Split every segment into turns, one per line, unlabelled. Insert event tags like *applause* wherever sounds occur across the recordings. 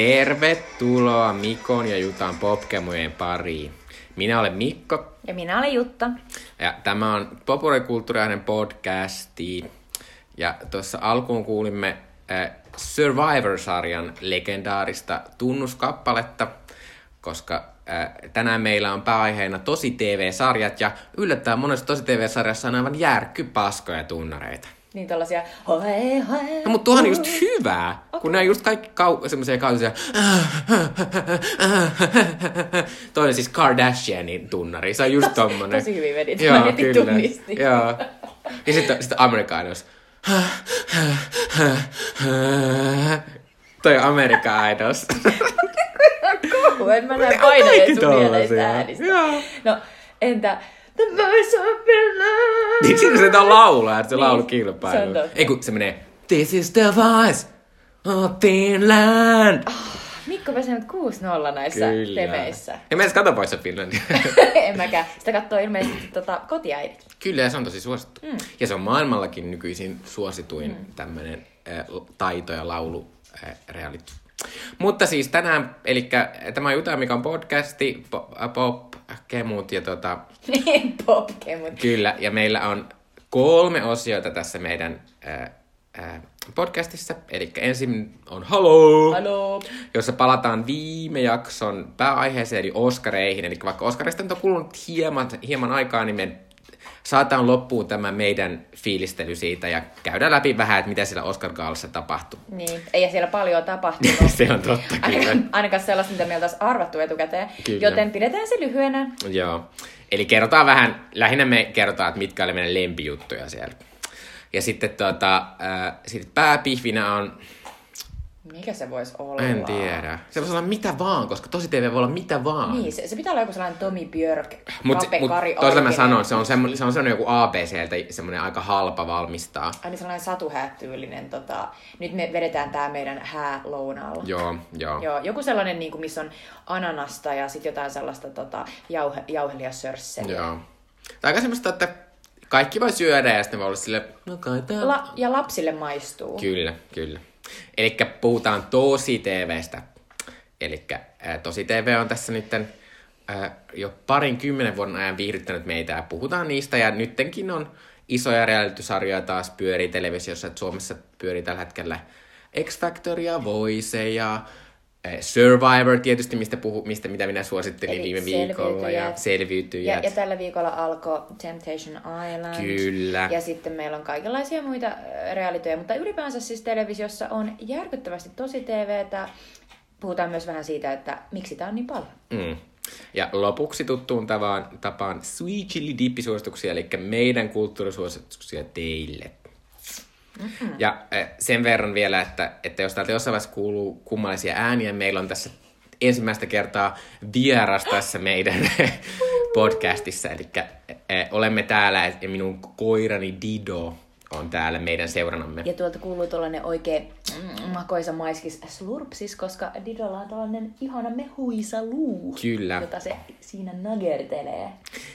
Tervetuloa Mikon ja Jutan Popkemojen pariin. Minä olen Mikko
Ja minä olen Jutta.
ja tämä on populaarikulttuurinen podcasti. Ja tuossa alkuun kuulimme äh, Survivor-sarjan legendaarista tunnuskappaletta, koska äh, tänään meillä on pääaiheena tosi TV-sarjat ja yllättäen monessa tosi TV-sarjassa on aivan järkkypaskoja tunnareita.
Niin tällaisia.
No, mutta tuohan on just hyvää, okay. kun nämä on just kaikki kau- semmoisia kausisia. Toinen siis Kardashianin tunnari, se on just tommonen.
Tosi hyvin vedit, mä heti tunnistin.
Joo. Ja sitten, sitten Amerikainos. Toi Amerikan Idols. *laughs*
Kauhu, en mä näe
on kaikki
sun mieleistä äänistä.
Joo.
No, entä The Voice of Finland?
Niin siinä se on laulaa, että se
Niin,
laulu
se.
Ei kun se menee, This is the voice of Finland.
Mikko pesi nyt 6-0 näissä temeissä.
Ja mä edes kato pois se Finlandia. *laughs*
en mäkään. Sitä katsoo ilmeisesti tota, kotiäidit.
Kyllä, ja se on tosi suosittu. Mm. Ja se on maailmallakin nykyisin suosituin mm. tämmöinen äh, taito- ja laulu äh, reality. Mutta siis tänään, eli tämä on Juta, mikä on podcasti, pop, pop kemut ja tota, *laughs*
Niin, popkemut.
kyllä, ja meillä on kolme osiota tässä meidän äh, äh, podcastissa. Eli ensin on Hello,
Haloo.
jossa palataan viime jakson pääaiheeseen, eli Oskareihin. Eli vaikka Oskarista on kulunut hieman, hieman aikaa, niin me saataan loppuun tämä meidän fiilistely siitä ja käydään läpi vähän, että mitä siellä Oscar Gaalassa tapahtui.
Niin, ei siellä paljon tapahtunut. *laughs*
Se on totta, kyllä.
Ainakaan, ainakaan sellaista, mitä meiltä olisi arvattu etukäteen.
Kyllä.
Joten pidetään se lyhyenä.
Joo. Eli kerrotaan vähän, lähinnä me kerrotaan, että mitkä oli meidän lempijuttuja siellä. Ja sitten tota, äh, sit pääpihvinä on,
Mikä se voisi olla?
en tiedä, se voisi olla mitä vaan, koska tosi TV voi olla mitä vaan.
Niin, se, se pitää olla joku sellainen Tomi Björk,
Mutta
Rape
mut,
Kari
toisaalta mä sanon, se on semmoinen, se on semmoinen joku ABCltä semmoinen aika halpa valmistaa.
Ai niin sellainen satuhäätyylinen, tota, nyt me vedetään tää meidän hää lounaalla.
Joo, joo.
Joo, joku sellainen, niin kuin, missä on ananasta ja sitten jotain sellaista tota, jauhe, jauhelijasörsseliä.
joo. Tai aika semmoista, että kaikki voi syödä ja sitten voi olla sille, no kai tää...
La- ja lapsille maistuu.
Kyllä, kyllä. Eli puhutaan tosi TVstä. Eli tosi TV on tässä nyt äh, jo parin kymmenen vuoden ajan viihdyttänyt meitä ja puhutaan niistä. Ja nyttenkin on isoja reality-sarjoja taas pyörii televisiossa, että Suomessa pyörii tällä hetkellä X-Factoria, Voice ja Survivor tietysti, mistä, puhu, mistä mitä minä suosittelin
Eli
viime viikolla ja
selviytyjät. Ja, ja tällä viikolla alkoi Temptation Island.
Kyllä.
Ja sitten meillä on kaikenlaisia muita realityjä, mutta ylipäänsä siis televisiossa on järkyttävästi tosi TVtä. Puhutaan myös vähän siitä, että miksi tämä on niin paljon.
Mm. Ja lopuksi tuttuun tapaan, tapaan Sweet Chili Dip-suosituksia, eli meidän kulttuurisuosituksia teille. Mm-hmm. Ja äh, sen verran vielä, että, että jos täältä jossain vaiheessa kuuluu kummallisia ääniä, meillä on tässä ensimmäistä kertaa vieras tässä meidän *laughs* podcastissa. Eli äh, olemme täällä ja minun koirani Dido on täällä meidän seuranamme.
Ja tuolta kuuluu tuollainen oikein mm, makoisa maiskis slurpsis, koska Didolla on tällainen ihana mehuisa luu,
Kyllä.
jota se siinä nagertelee.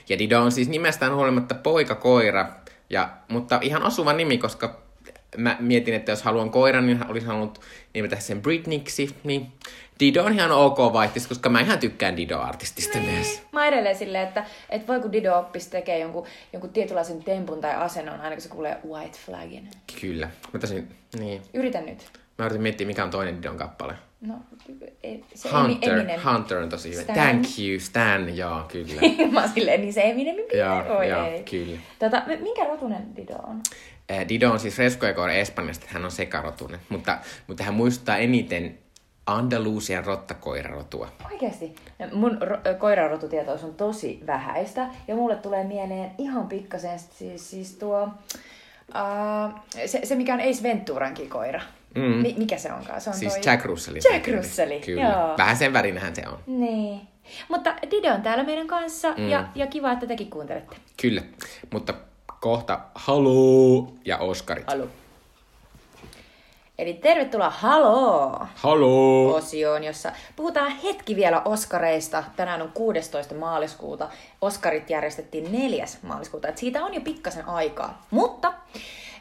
Ja Dido on siis nimestään huolimatta poika-koira, ja, mutta ihan osuva nimi, koska mä mietin, että jos haluan koiran, niin olisin halunnut nimetä sen Britniksi, niin Dido on ihan ok vaihtis, koska mä ihan tykkään Dido-artistista myös.
Mä edelleen silleen, että, että voi kun Dido oppisi tekee jonkun, jonkun tietynlaisen tempun tai asennon, aina kun se kuulee white flagin.
Kyllä. Mä tosin, niin.
Yritä nyt.
Mä yritin miettiä, mikä on toinen Didon kappale.
No, ei, se
Hunter.
Eminem.
Hunter on tosi hyvä.
Stan.
Thank you, Stan. Joo, kyllä. *laughs*
Mä oon silleen, niin se biisi.
Joo, joo,
ei.
kyllä.
Tota, minkä rotunen Dido on?
Eh, Dido on siis freskoikoira Espanjasta, hän on sekarotunen, mutta, mutta hän muistuttaa eniten Andalusian rottakoirarotua.
Oikeesti. No, Mun ro- koiranrotutietous on tosi vähäistä. Ja mulle tulee mieleen ihan pikkasen siis, siis tuo... Uh, se, se, mikä on Ace Venturankin koira.
Mm.
Mi- mikä se onkaan? Se on
Siis
toi...
Jack Russellin.
Jack
tekemä.
Russelli,
Kyllä.
joo.
Vähän sen värinähän se on.
Niin. Mutta Dido on täällä meidän kanssa mm. ja, ja kiva, että tekin kuuntelette.
Kyllä. Mutta kohta Haloo ja Oskarit.
Halu. Eli tervetuloa Haloo!
Haloo!
osioon, jossa puhutaan hetki vielä Oskareista. Tänään on 16. maaliskuuta. Oskarit järjestettiin 4. maaliskuuta, et siitä on jo pikkasen aikaa. Mutta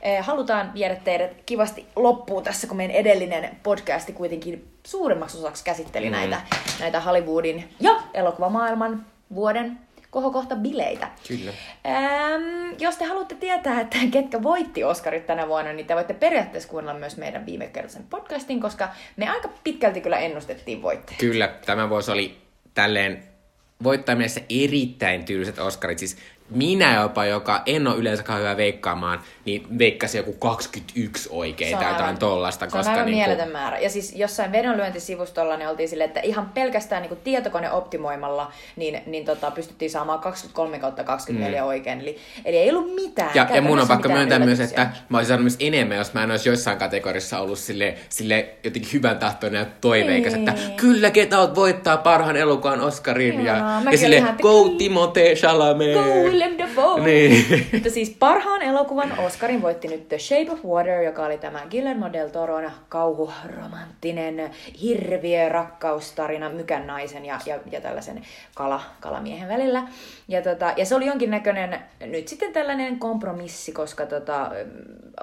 Eh, halutaan viedä teidät kivasti loppuun tässä, kun meidän edellinen podcasti kuitenkin suurimmaksi osaksi käsitteli mm. näitä, näitä Hollywoodin ja elokuvamaailman vuoden kohokohta bileitä.
Kyllä.
Ähm, jos te haluatte tietää, että ketkä voitti Oscarit tänä vuonna, niin te voitte periaatteessa kuunnella myös meidän viime kertaisen podcastin, koska me aika pitkälti kyllä ennustettiin voittajat.
Kyllä, tämä vuosi oli tälleen voittajamielessä erittäin tyyliset Oscarit. Siis minä jopa, joka en ole yleensä hyvä veikkaamaan, niin veikkasi joku 21 oikein tai jotain tollasta.
Se on aivan niin mieletön määrä. Ja siis jossain vedonlyöntisivustolla ne oltiin silleen, että ihan pelkästään niin tietokone optimoimalla niin, niin tota, pystyttiin saamaan 23 kautta 24 mm. oikein. Eli, eli ei ollut mitään.
Ja, ja mun on pakko myöntää myös, että mä olisin saanut myös enemmän, jos mä en olisi joissain kategorissa ollut sille, sille jotenkin hyvän tahtoinen ja toiveikas, niin. että kyllä ketä oot voittaa parhaan elokuvan Oscarin. Ja, ja, ja sille go Timothée Chalamet.
Go Willem Dafoe. Niin. Mutta siis parhaan elokuvan Oscarin voitti nyt The Shape of Water, joka oli tämä Guillermo del Toron kauhuromanttinen hirviö rakkaustarina mykän naisen ja, ja, ja tällaisen kala, kalamiehen välillä. Ja, tota, ja se oli jonkinnäköinen nyt sitten tällainen kompromissi, koska tota,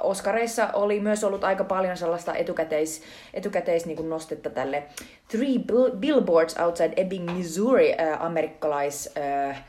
Oscareissa oli myös ollut aika paljon sellaista etukäteis, etukäteis niin nostetta tälle Three Billboards Outside Ebbing, Missouri äh, amerikkalais äh,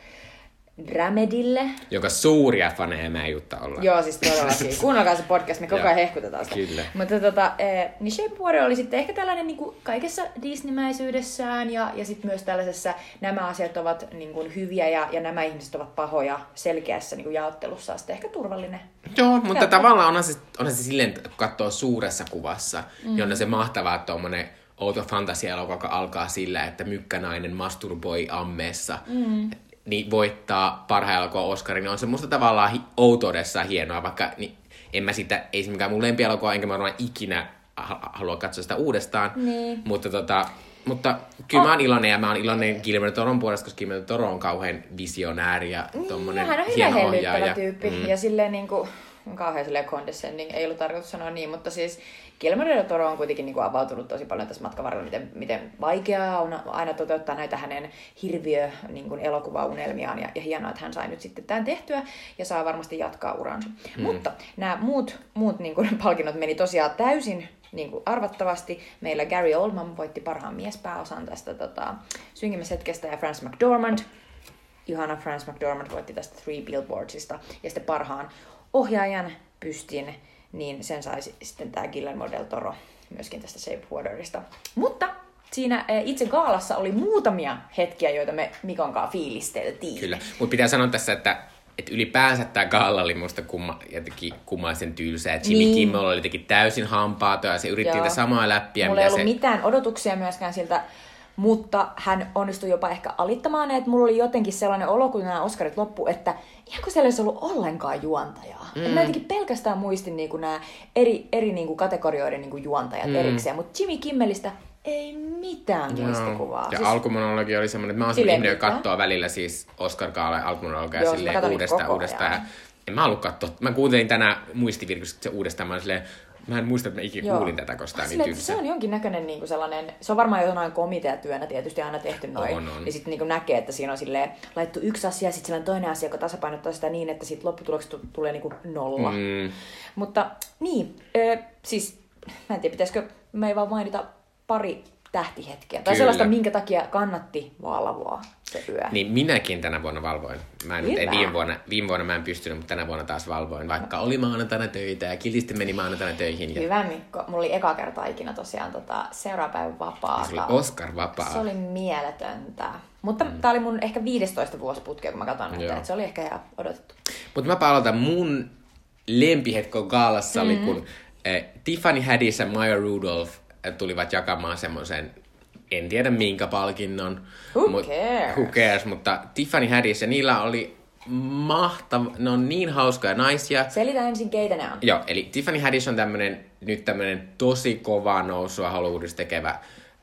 Dramedille.
Joka suuria faneja mä Jutta ollaan.
Joo, siis todellakin. *laughs* Kuunnelkaa se podcast, me koko ajan hehkutetaan sitä. Kyllä. Mutta tota, eh, niin Shape Water oli sitten ehkä tällainen niin kuin kaikessa Disneymäisyydessään ja, ja sitten myös tällaisessa nämä asiat ovat niin kuin hyviä ja, ja nämä ihmiset ovat pahoja selkeässä niin kuin jaottelussa sitten ehkä turvallinen.
Joo, mutta Helppo. tavallaan onhan se, onhan se silleen, kun katsoo suuressa kuvassa, mm. on se mahtavaa tuommoinen outo fantasia joka alkaa sillä, että mykkänainen masturboi ammeessa. Mm niin voittaa parhaan elokuvan Oscarin, niin on se musta tavallaan hi- outoudessa hienoa, vaikka niin en mä sitä, ei se mikään mun lempielokuva, enkä mä varmaan ikinä halua katsoa sitä uudestaan.
Niin.
Mutta, tota, mutta kyllä oh. mä oon iloinen ja mä oon iloinen Guillermo Toron puolesta, koska Guillermo Toro on kauhean visionääri ja niin, tommonen hän on
hyvä ohjaaja. tyyppi mm. ja silleen niinku, kauhean silleen condescending, ei ollut tarkoitus sanoa niin, mutta siis Guillermo del Toro on kuitenkin niin kuin avautunut tosi paljon tässä matkan varrella, miten, miten vaikeaa on aina toteuttaa näitä hänen hirviö niin kuin elokuvaunelmiaan. Ja, ja hienoa, että hän sai nyt sitten tämän tehtyä ja saa varmasti jatkaa uransa. Hmm. Mutta nämä muut, muut niin kuin, *laughs* palkinnot meni tosiaan täysin niin kuin arvattavasti. Meillä Gary Oldman voitti parhaan miespääosan tästä tota, synkimmäishetkestä ja Frances McDormand Johanna Franz McDormand voitti tästä Three Billboardsista ja sitten parhaan ohjaajan pystin niin sen sai sitten tämä Guillermo del Toro myöskin tästä Shape Waterista. Mutta siinä eh, itse gaalassa oli muutamia hetkiä, joita me Mikon kanssa fiilisteltiin.
Kyllä, mutta pitää sanoa tässä, että että ylipäänsä tämä gaala oli musta kumma, jotenkin kummaisen tylsä. Jimmy niin. Kimmel oli jotenkin täysin hampaato ja se yritti niitä samaa läppiä.
Mulla ei ollut se... mitään odotuksia myöskään siltä mutta hän onnistui jopa ehkä alittamaan että mulla oli jotenkin sellainen olo, kun nämä Oscarit loppu, että ihan kuin siellä olisi ollut ollenkaan juontajaa. Mm. mä jotenkin pelkästään muistin niin kuin nämä eri, eri niin kuin kategorioiden niin kuin juontajat mm. erikseen, mutta Jimmy Kimmelistä ei mitään Joo. muistikuvaa.
Ja siis... alkumonologi oli semmoinen, että mä oon semmoinen ihminen, joka katsoo välillä siis Oscar Gaala alkumonologia silleen uudestaan, uudestaan. En mä halua katsoa. Mä kuuntelin tänään muistivirkistä se uudestaan. Mä silleen, Mä en muista, että mä ikinä kuulin tätä, koska tämä niin
Se on jonkinnäköinen niin kuin sellainen, se on varmaan jotain komiteatyönä tietysti aina tehty noin. On, on. Niin sitten niin näkee, että siinä on silleen laittu yksi asia ja sitten toinen asia, joka tasapainottaa sitä niin, että sitten lopputuloksesta tulee niin kuin nolla. Mm. Mutta niin, ö, siis mä en tiedä, pitäisikö me ei vaan mainita pari tähtihetkeä. Tai Kyllä. sellaista, minkä takia kannatti valvoa se yö.
Niin minäkin tänä vuonna valvoin. Mä en, ei, viime, vuonna, viime vuonna mä en pystynyt, mutta tänä vuonna taas valvoin. Vaikka oli maanantaina töitä ja kilisti meni maanantaina töihin. Ja...
Hyvä Mikko. Mulla oli eka kerta ikinä tosiaan tota, seuraapäivän vapaata.
Se oli Oscar vapaa.
Se oli mieletöntä. Mutta mm. tää oli mun ehkä 15 vuosiputkea, kun mä katson näitä. Että se oli ehkä ihan odotettu.
Mutta mä palautan mun lempihetko gaalassa mm-hmm. oli, kun eh, Tiffany Haddish ja Maya Rudolph tulivat jakamaan semmoisen, en tiedä minkä palkinnon.
Who mut, cares?
Who cares, mutta Tiffany Haddish ja niillä oli mahtava, ne on niin hauskoja naisia.
Selitä ensin, keitä ne on.
Joo, eli Tiffany Haddish on tämmönen, nyt tämmönen tosi kovaa nousua Hollywoodissa tekevä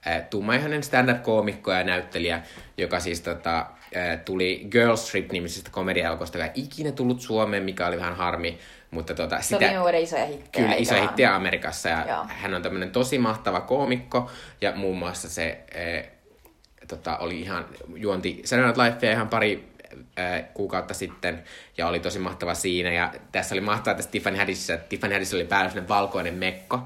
äh, tummaihoinen stand-up-koomikko ja näyttelijä, joka siis tota, äh, tuli Girl Trip-nimisestä komediaelkosta, joka ei ikinä tullut Suomeen, mikä oli vähän harmi. Mutta tota,
sitä, se oli isoja hittejä.
Kyllä, isoja hittejä Amerikassa. Ja Joo. hän on tämmöinen tosi mahtava koomikko. Ja muun muassa se e, tota, oli ihan, juonti Saturday Night Lifea ihan pari äh, kuukautta sitten ja oli tosi mahtava siinä. Ja tässä oli mahtavaa tässä Tiffany Haddisissa, että Tiffany Haddis oli päällä sellainen valkoinen mekko.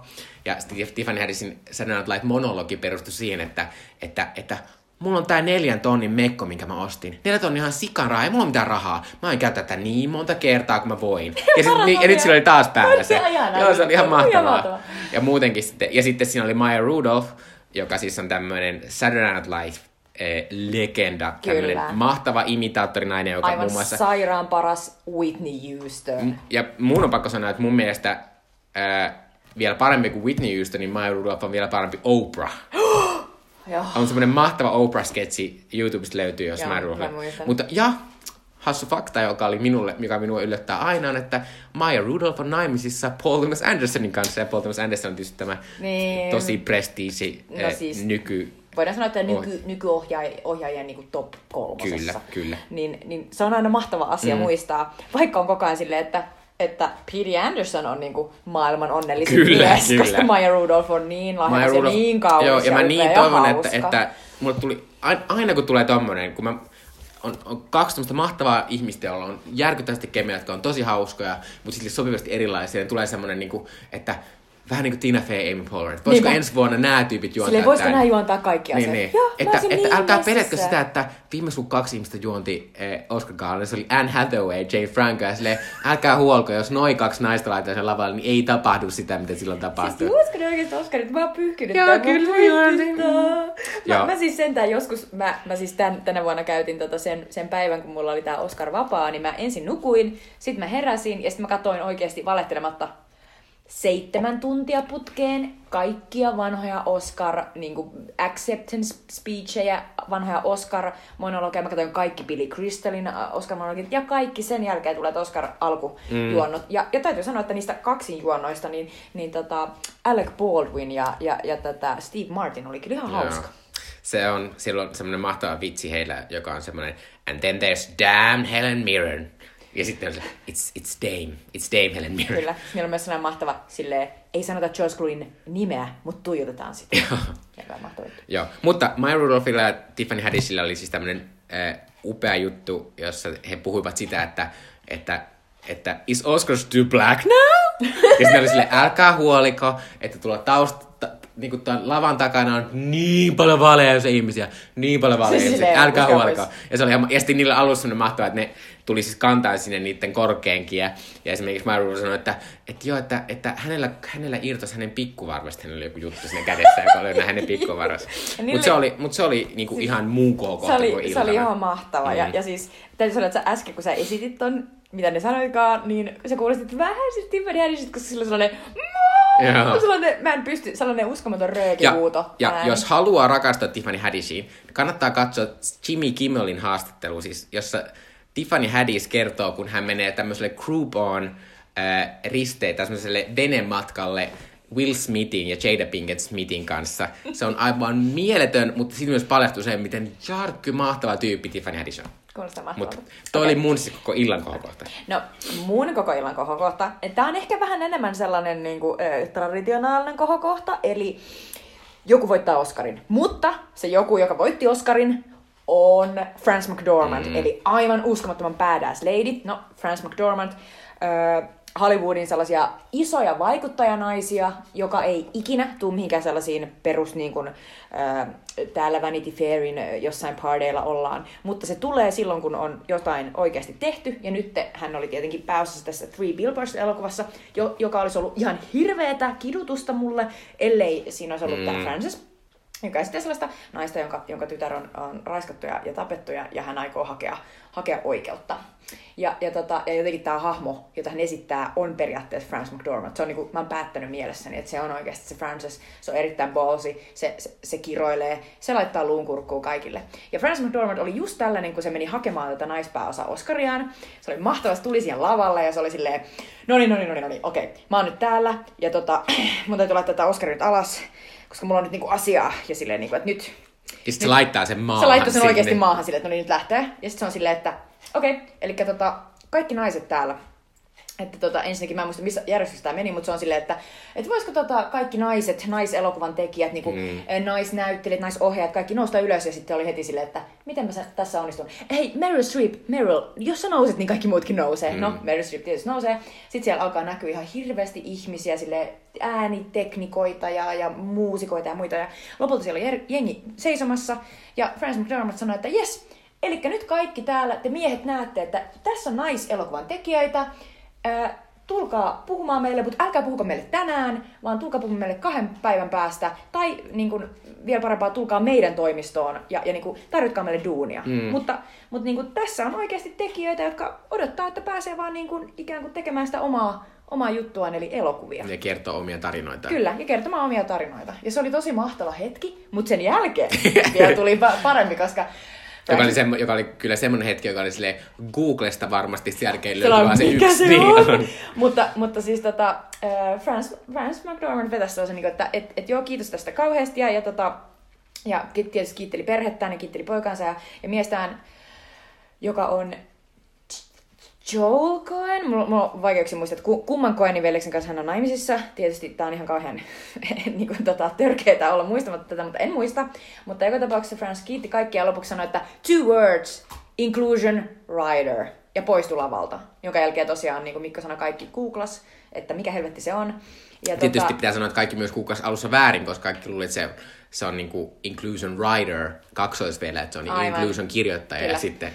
Ja sitten Tiffany Haddisin Saturday Night Live monologi perustui siihen, että, että, että mulla on tää neljän tonnin mekko, minkä mä ostin. Neljä tonnin ihan sikan rahaa, ei mulla ole mitään rahaa. Mä en käytä tätä niin monta kertaa kuin mä voin. *laughs* Ja, sit, niin, ja nyt sillä oli taas päällä se. Joo, se oli ihan mahtavaa. Ja muutenkin sitten, ja sitten siinä oli Maya Rudolph, joka siis on tämmöinen Saturday Night Live eh, legenda, tämmöinen mahtava imitaattorinainen, joka
Aivan
muun muassa...
sairaan paras Whitney Houston.
Ja mun on pakko sanoa, että mun mielestä äh, vielä parempi kuin Whitney Houston, niin Maya Rudolph on vielä parempi Oprah. *gasps* on semmoinen mahtava Oprah-sketsi, YouTubesta löytyy, jos Maya Rudolph. Mutta ja hassu fakta, joka oli minulle, mikä minua yllättää aina, on, että Maya Rudolph on naimisissa Paul Thomas Andersonin kanssa, ja Paul Thomas Anderson on tietysti tämä niin. tosi prestiisi no eh, siis, nyky...
Voidaan sanoa, että nyky, oh. nykyohjaajien niin top kolmosessa.
Kyllä, kyllä.
Niin, niin se on aina mahtava asia mm. muistaa, vaikka on koko ajan silleen, että että P.D. Anderson on niinku maailman onnellisin kyllä, mies, kyllä. koska Maya Rudolph on niin lahjakas ja niin kaunis
Joo, ja, ja mä niin toivon, että, että mulle tuli, aina kun tulee tommonen, kun mä on, on kaksi tämmöistä mahtavaa ihmistä, joilla on järkyttävästi kemiä, jotka on tosi hauskoja, mutta sitten sopivasti erilaisia. Ja tulee semmoinen, niin kuin, että vähän niin kuin Tina Fey, Amy Poehler. Voisiko niin, ensi vuonna nämä tyypit juontaa
Silleen, voisiko nämä juontaa kaikki
niin, niin. Joo, että, että niin älkää pelätkö sitä, että viimeis kun kaksi ihmistä juonti eh, Oscar Gaalan, se oli Anne Hathaway, Jane Franco, ja silleen, älkää huolko, jos noin kaksi naista laitetaan sen lavalle, niin ei tapahdu sitä, mitä silloin tapahtuu.
Siis juosko oikeasti Oscarit? Mä oon pyyhkinyt
Joo, kyllä
mä, mä, mä, siis sentään joskus, mä, mä siis tän, tänä vuonna käytin tota sen, sen päivän, kun mulla oli tää Oscar vapaa, niin mä ensin nukuin, sitten mä heräsin, ja sitten mä katsoin oikeasti valehtelematta seitsemän tuntia putkeen kaikkia vanhoja Oscar niin kuin acceptance speechejä, vanhoja Oscar-monologeja. Mä katsoin kaikki Billy Crystalin äh, Oscar-monologit ja kaikki sen jälkeen tulee Oscar-alkujuonnot. Mm. Ja, ja täytyy sanoa, että niistä kaksi juonnoista, niin, niin tota Alec Baldwin ja, ja, ja tätä Steve Martin oli kyllä ihan yeah. hauska.
Se on silloin semmoinen mahtava vitsi heillä, joka on semmoinen And then there's damn Helen Mirren. Ja sitten on se, it's, it's Dame, it's Dame Helen Mirren.
Kyllä, meillä on myös sellainen mahtava, silleen, ei sanota George Clooneyn nimeä, mutta tuijotetaan sitä. On mahtava.
Joo, mutta Maya Rudolphilla ja Tiffany Haddishilla oli siis tämmöinen äh, upea juttu, jossa he puhuivat sitä, että, että että is Oscars too black now? *laughs* ja sitten oli silleen, älkää huoliko, että tuolla taust, niin kuin tämän lavan takana on niin paljon vaaleja ihmisiä, niin paljon vaaleja siis älkää huolikaan. Ja, se oli, ja sitten niillä alussa semmoinen mahtava, että ne tuli siis kantaa sinne niiden korkeenkin. Ja, ja esimerkiksi Maru sanoi, että, että joo, että, että hänellä, hänellä irtosi hänen pikkuvarvasta, hänellä oli joku juttu sinne kädessä, joka oli hänen pikkuvarassa. *laughs* Mutta se oli, mut se oli niinku siis, ihan muun koko
se oli, se oli ihan mahtava. Mm. Ja, ja siis täytyy sanoa, että sä äsken kun sä esitit ton, mitä ne sanoikaan, niin se kuulosti vähän sitten Tiffany Haddishit, koska sillä oli sellainen Joo. Sellainen, mä en pysty, sellainen uskomaton röökihuuto.
Ja, ja jos haluaa rakastaa Tiffany Haddishiin, kannattaa katsoa Jimmy Kimmelin haastattelu, siis, jossa Tiffany Haddish kertoo, kun hän menee tämmöiselle Groupon äh, risteitä, tämmöiselle venematkalle Will Smithin ja Jada Pinkett Smithin kanssa. Se on aivan mieletön, mutta sitten myös paljastuu se, miten jarkky mahtava tyyppi Tiffany Haddish on.
Kuulostaa mahtavalta. Mutta
toi okay. oli mun siis koko illan kohokohta.
No, mun koko illan kohokohta. Tämä on ehkä vähän enemmän sellainen niin kuin, äh, traditionaalinen kohokohta, eli joku voittaa Oscarin. Mutta se joku, joka voitti Oscarin, on Frances McDormand, mm. eli aivan uskomattoman badass lady. No, Frances McDormand, äh, Hollywoodin sellaisia isoja vaikuttajanaisia, joka ei ikinä tule mihinkään sellaisiin perus niin kuin, äh, täällä Vanity Fairin jossain pardeilla ollaan. Mutta se tulee silloin, kun on jotain oikeasti tehty. Ja nyt hän oli tietenkin pääosassa tässä Three Billboards-elokuvassa, jo, joka olisi ollut ihan hirveetä kidutusta mulle, ellei siinä olisi ollut mm. tämä Frances joka esittää sellaista naista, jonka, jonka tytär on, on raiskattu ja, tapettu ja, ja hän aikoo hakea, hakea oikeutta. Ja, ja, tota, ja jotenkin tämä hahmo, jota hän esittää, on periaatteessa Frances McDormand. Se on niinku, mä oon päättänyt mielessäni, että se on oikeasti se Frances. Se on erittäin ballsy, se, se, se kiroilee, se laittaa luun kurkkuun kaikille. Ja Frances McDormand oli just tällainen, kun se meni hakemaan tätä naispääosa Oscariaan. Se oli mahtavasti, tuli siihen lavalle ja se oli silleen, no niin, no niin, no niin, no niin, okei, mä oon nyt täällä ja tota, *clears throat* mun täytyy laittaa tätä Oscaria alas koska mulla on nyt niinku asiaa ja silleen, niinku, että nyt...
Ja sitten se laittaa sen maahan
Se laittaa sen sinne. oikeasti maahan silleen, että no niin nyt lähtee. Ja sitten se on silleen, että okei, okay, eli tota, kaikki naiset täällä, että tota, ensinnäkin mä en muista, missä järjestyksessä tämä meni, mutta se on silleen, että, että voisiko tota, kaikki naiset, naiselokuvan tekijät, niin kuin, mm. naisnäyttelijät, naisohjaajat, kaikki nousta ylös ja sitten oli heti silleen, että miten mä tässä onnistun. Hei, Meryl Streep, Meryl, jos sä nouset, niin kaikki muutkin nousee. Mm. No, Meryl Streep tietysti nousee. Sitten siellä alkaa näkyä ihan hirveästi ihmisiä, sille ääniteknikoita ja, ja muusikoita ja muita. Ja lopulta siellä oli jengi seisomassa ja Francis McDormand sanoi, että yes, Eli nyt kaikki täällä, te miehet näette, että tässä on naiselokuvan tekijöitä, ää, tulkaa puhumaan meille, mutta älkää puhuko meille tänään, vaan tulkaa puhumaan meille kahden päivän päästä. Tai niin kuin, vielä parempaa, tulkaa meidän toimistoon ja, ja niin kuin, tarjotkaa meille duunia. Mm. Mutta, mutta niin kuin, tässä on oikeasti tekijöitä, jotka odottaa, että pääsee vaan niin kuin, ikään kuin tekemään sitä omaa, omaa juttuaan, eli elokuvia.
Ja kertoo omia tarinoita.
Kyllä, ja kertomaan omia tarinoita. Ja se oli tosi mahtava hetki, mutta sen jälkeen *laughs* vielä tuli parempi, koska
joka oli, semmo, joka oli kyllä semmoinen hetki, joka oli sille Googlesta varmasti sen jälkeen löytyy se yksi. Se niin on. *laughs*
mutta, mutta siis tota, äh, Franz, Franz McDormand vetäisi sellaisen, niin että et, et joo, kiitos tästä kauheasti. Ja, ja, tota, ja tietysti kiitteli perhettään ja kiitteli poikansa ja, ja miestään, joka on Joel Cohen. Mulla, mulla on vaikeuksia muistaa, että kumman Cohenin veljeksen kanssa hän on naimisissa. Tietysti tää on ihan kauhean *laughs* niin kuin, tota, törkeetä olla muistamatta tätä, mutta en muista. Mutta joka tapauksessa Franz kiitti kaikkia ja lopuksi sanoi, että two words, inclusion rider. Ja poistui lavalta. Jonka jälkeen tosiaan, niin kuin Mikko sanoi, kaikki googlas, että mikä helvetti se on.
Ja Tietysti tota... pitää sanoa, että kaikki myös googlas alussa väärin, koska kaikki luulivat, että se, se on niin kuin inclusion rider kaksois vielä, että se on Aivan. inclusion kirjoittaja Kyllä. ja sitten...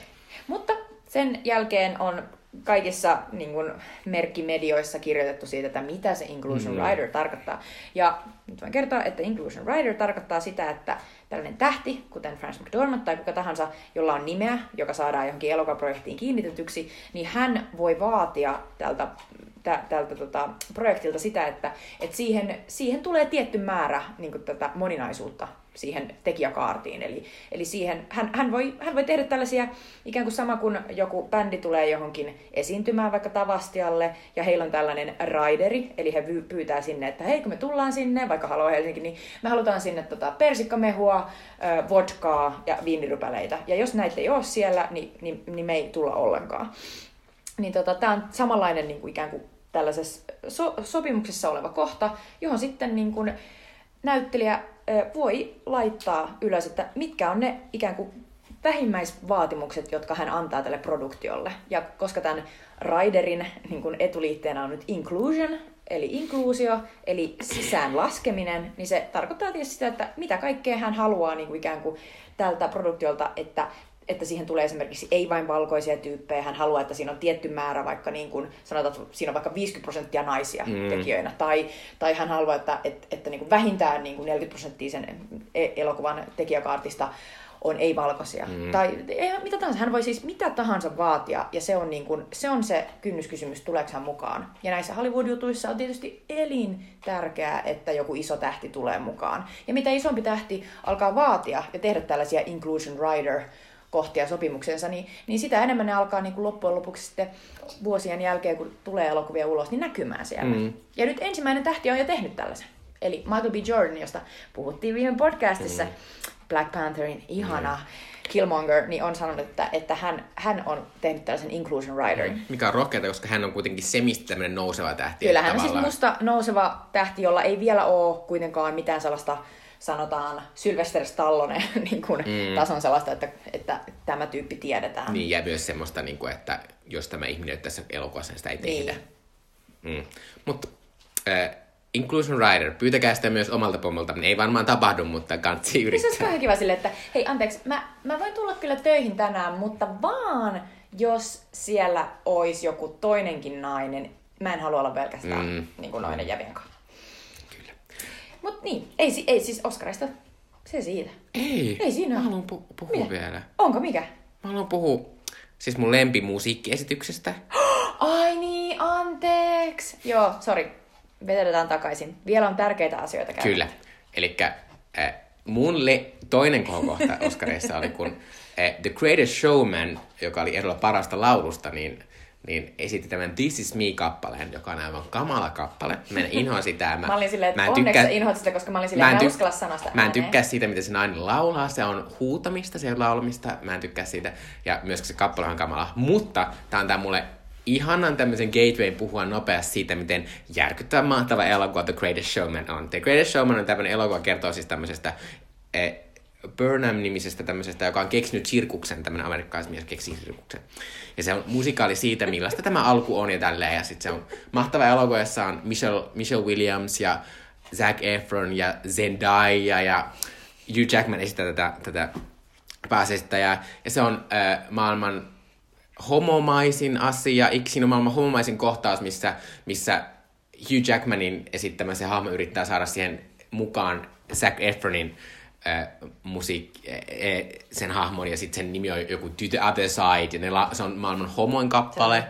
Mutta sen jälkeen on kaikissa niin kuin, merkkimedioissa kirjoitettu siitä, että mitä se inclusion mm. rider tarkoittaa. Ja nyt voin kertoa, että inclusion rider tarkoittaa sitä, että tällainen tähti, kuten Francis McDormand tai kuka tahansa, jolla on nimeä, joka saadaan johonkin elokuvaprojektiin kiinnitetyksi, niin hän voi vaatia tältä, tä, tältä tota, projektilta sitä, että, että siihen, siihen tulee tietty määrä niin tätä moninaisuutta siihen tekijäkaartiin. Eli, eli siihen, hän, hän, voi, hän voi tehdä tällaisia, ikään kuin sama kuin joku bändi tulee johonkin esiintymään vaikka Tavastialle, ja heillä on tällainen raideri, eli he pyytää sinne, että hei kun me tullaan sinne, vaikka haluaa Helsinki, niin me halutaan sinne tota, persikkamehua, vodkaa ja viinirypäleitä. Ja jos näitä ei ole siellä, niin, niin, niin me ei tulla ollenkaan. Niin tota, tämä on samanlainen niin kuin ikään kuin tällaisessa so- sopimuksessa oleva kohta, johon sitten niin kuin, näyttelijä voi laittaa ylös, että mitkä on ne ikään kuin vähimmäisvaatimukset, jotka hän antaa tälle produktiolle. Ja koska tämän Riderin niin kuin etuliitteenä on nyt inclusion, eli inkluusio, eli sisään laskeminen, niin se tarkoittaa tietysti sitä, että mitä kaikkea hän haluaa niin kuin ikään kuin tältä produktiolta, että että siihen tulee esimerkiksi ei vain valkoisia tyyppejä, hän haluaa, että siinä on tietty määrä, vaikka niin kuin, sanotaan, että siinä on vaikka 50 prosenttia naisia mm. tekijöinä, tai, tai hän haluaa, että, että, että niin kuin vähintään niin kuin 40 prosenttia sen e-, elokuvan tekijäkaartista on ei-valkoisia. Mm. Tai ei, mitä tahansa. Hän voi siis mitä tahansa vaatia, ja se on, niin kuin, se, on se kynnyskysymys, tuleeko hän mukaan. Ja näissä Hollywood-jutuissa on tietysti elintärkeää, että joku iso tähti tulee mukaan. Ja mitä isompi tähti alkaa vaatia ja tehdä tällaisia inclusion rider kohtia sopimuksensa, niin, niin sitä enemmän ne alkaa niin kuin loppujen lopuksi sitten vuosien jälkeen, kun tulee elokuvia ulos, niin näkymään siellä. Mm. Ja nyt ensimmäinen tähti on jo tehnyt tällaisen. Eli Michael B. Jordan, josta puhuttiin viime podcastissa, mm. Black Pantherin ihana mm. Killmonger, niin on sanonut, että, että hän, hän on tehnyt tällaisen inclusion rider. Mm.
Mikä on rohkeata, koska hän on kuitenkin semistä nouseva tähti.
Kyllä, hän on siis musta nouseva tähti, jolla ei vielä ole kuitenkaan mitään sellaista sanotaan Sylvester Stallone *laughs* niin kuin mm. tason sellaista, että, että tämä tyyppi tiedetään.
Niin, ja myös semmoista, niin kuin, että jos tämä ihminen nyt tässä elokuvassa, niin sitä ei tehdä. Niin. Mm. Mutta äh, Inclusion Rider, pyytäkää sitä myös omalta pomolta. Ei varmaan tapahdu, mutta kansi yrittää.
Se olisi kiva sille, että hei anteeksi, mä, mä voin tulla kyllä töihin tänään, mutta vaan jos siellä olisi joku toinenkin nainen. Mä en halua olla pelkästään mm. niin kuin noinen jävien kanssa. Mut niin, ei, ei siis Oscarista. Se siitä.
Ei.
Ei siinä
Mä haluan pu- puhua Mitä? vielä.
Onko mikä?
Mä haluan puhua siis mun lempimusiikkiesityksestä.
Ai niin, anteeksi. Joo, sori. Vetetään takaisin. Vielä on tärkeitä asioita käydä.
Kyllä. Eli äh, mun le- toinen kohokohta Oscareissa oli, kun äh, The Greatest Showman, joka oli erolla parasta laulusta, niin niin esitti tämän This Is Me-kappaleen, joka on aivan kamala kappale. Mä en inhoa sitä.
Mä, mä olin silleen, että onneksi tykkää... inhoat sitä, koska mä olin silleen, mä en tyk... sanasta
Mä en tykkää siitä, miten se nainen laulaa. Se on huutamista, se on laulamista. Mä en tykkää siitä. Ja myöskin se kappale on kamala. Mutta tää on tää mulle ihanan tämmöisen gateway puhua nopeasti siitä, miten järkyttävä mahtava elokuva The Greatest Showman on. The Greatest Showman on tämmöinen elokuva, kertoo siis tämmöisestä eh, Burnham-nimisestä tämmöisestä, joka on keksinyt sirkuksen, tämmöinen amerikkalaismies keksi sirkuksen. Ja se on musikaali siitä, millaista tämä alku on ja tälleen. Ja sitten se on mahtava elokuva, on Michelle, Michelle Williams ja Zac Efron ja Zendaya ja Hugh Jackman esittää tätä, tätä pääsesittäjää. Ja se on äh, maailman homomaisin asia, siinä on maailman homomaisin kohtaus, missä, missä Hugh Jackmanin esittämä se hahmo yrittää saada siihen mukaan Zac Efronin äh, musiik, äh, sen hahmon ja sitten sen nimi on joku the Other Side ja ne la, se on maailman homoin kappale.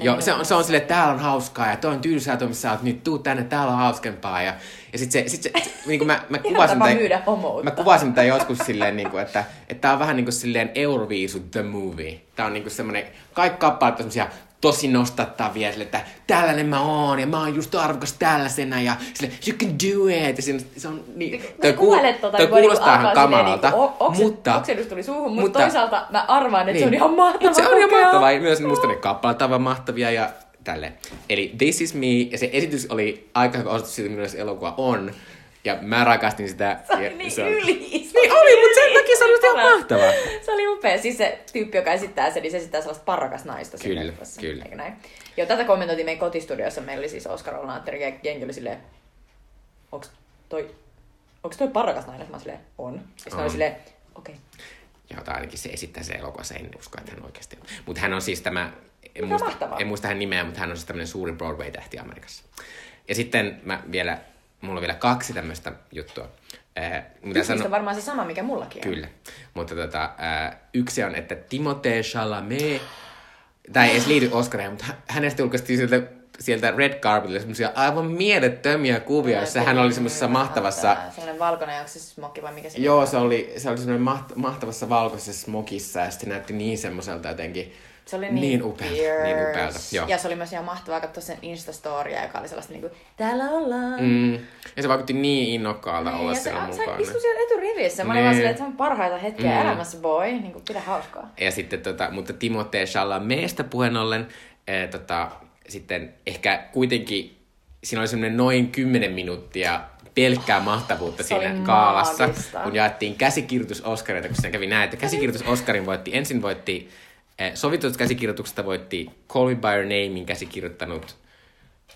Joo, se on, se on silleen, että täällä on hauskaa ja toi on tylsää toi, missä sä oot nyt, tuu tänne, täällä on hauskempaa ja, ja sitten se, sit se, *laughs* niin kuin mä, mä kuvasin
homoutta.
mä kuvasin tätä joskus silleen, niin kuin, että, että tää on vähän niin kuin silleen Euroviisu The Movie. Tää on niin kuin semmonen, kaikki kappaleet on semmosia tosi nostattavia, sille, että tällainen mä oon ja mä oon just arvokas tällaisena ja sille, you can do it. Ja se, se on niin,
toi, kuul,
tota, toi kuulostaa ihan kamalalta,
niinku, mutta... Oksennus tuli suuhun, mutta, mutta toisaalta mä arvaan, että niin, se on niin. ihan mahtavaa.
Se on ihan mahtavaa, ja myös musta ne kappaleet ovat mahtavia ja tälle. Eli This is me, ja se esitys oli aika hyvä osoitus siitä, millainen elokuva on. Ja mä rakastin sitä.
Se oli niin se yli. Se
niin oli, mutta sen takia se oli ihan mahtavaa.
Se oli upea. Siis se tyyppi, joka esittää sen, niin se esittää sellaista parrakas naista.
Kyllä, leffassa. kyllä.
Eikö näin? Joo, tätä kommentoitiin meidän kotistudiossa. Meillä oli siis Oscar Olnaatteri ja jengi oli silleen, onks toi, onks toi parrakas nainen? Mä silleen, on. Ja sitten oli silleen, okei. Okay.
Joo, tai ainakin se esittää se elokuvassa, en usko, että hän oikeasti on. Mutta hän on siis tämä, en muista, en muista hän nimeä, mutta hän on siis tämmöinen suuri Broadway-tähti Amerikassa. Ja sitten mä vielä mulla on vielä kaksi tämmöistä juttua.
Äh, mitä sano... on varmaan se sama, mikä mullakin
on. Kyllä. Mutta tota, äh, yksi on, että Timothée Chalamet, tai ei edes liity Oscareihin, mutta hänestä julkaistiin sieltä, sieltä Red Carpetille semmoisia aivan mielettömiä kuvia, joissa hän oli semmoisessa mahtavassa...
Sellainen valkoinen, onko se smokki vai mikä se
Joo, se oli, se oli semmoinen maht- mahtavassa valkoisessa smokissa ja sitten näytti niin semmoiselta jotenkin
se oli niin, niin
upealta. Niin upealta joo.
Ja se oli myös ihan mahtavaa katsoa sen Instastoria, joka oli sellaista niinku, täällä ollaan.
Mm. Ja se vaikutti niin innokkaalta niin, olla
siellä
mukaan.
Se istui siellä eturivissä. Mä olin vaan silleen, että se on parhaita hetkiä mm. elämässä, boy. Niin kuin, pidä hauskaa.
Ja sitten, tota, mutta Timothée Chalametista puheen ollen, eh, tota, sitten ehkä kuitenkin siinä oli semmoinen noin 10 minuuttia pelkkää mahtavuutta se siinä kaalassa, kun jaettiin käsikirjoitus Oscareita, kun siinä kävi näin, että käsikirjoitus Oscarin voitti, ensin voitti Eh, sovitusta käsikirjoituksesta voitti Call Me By Your Namein käsikirjoittanut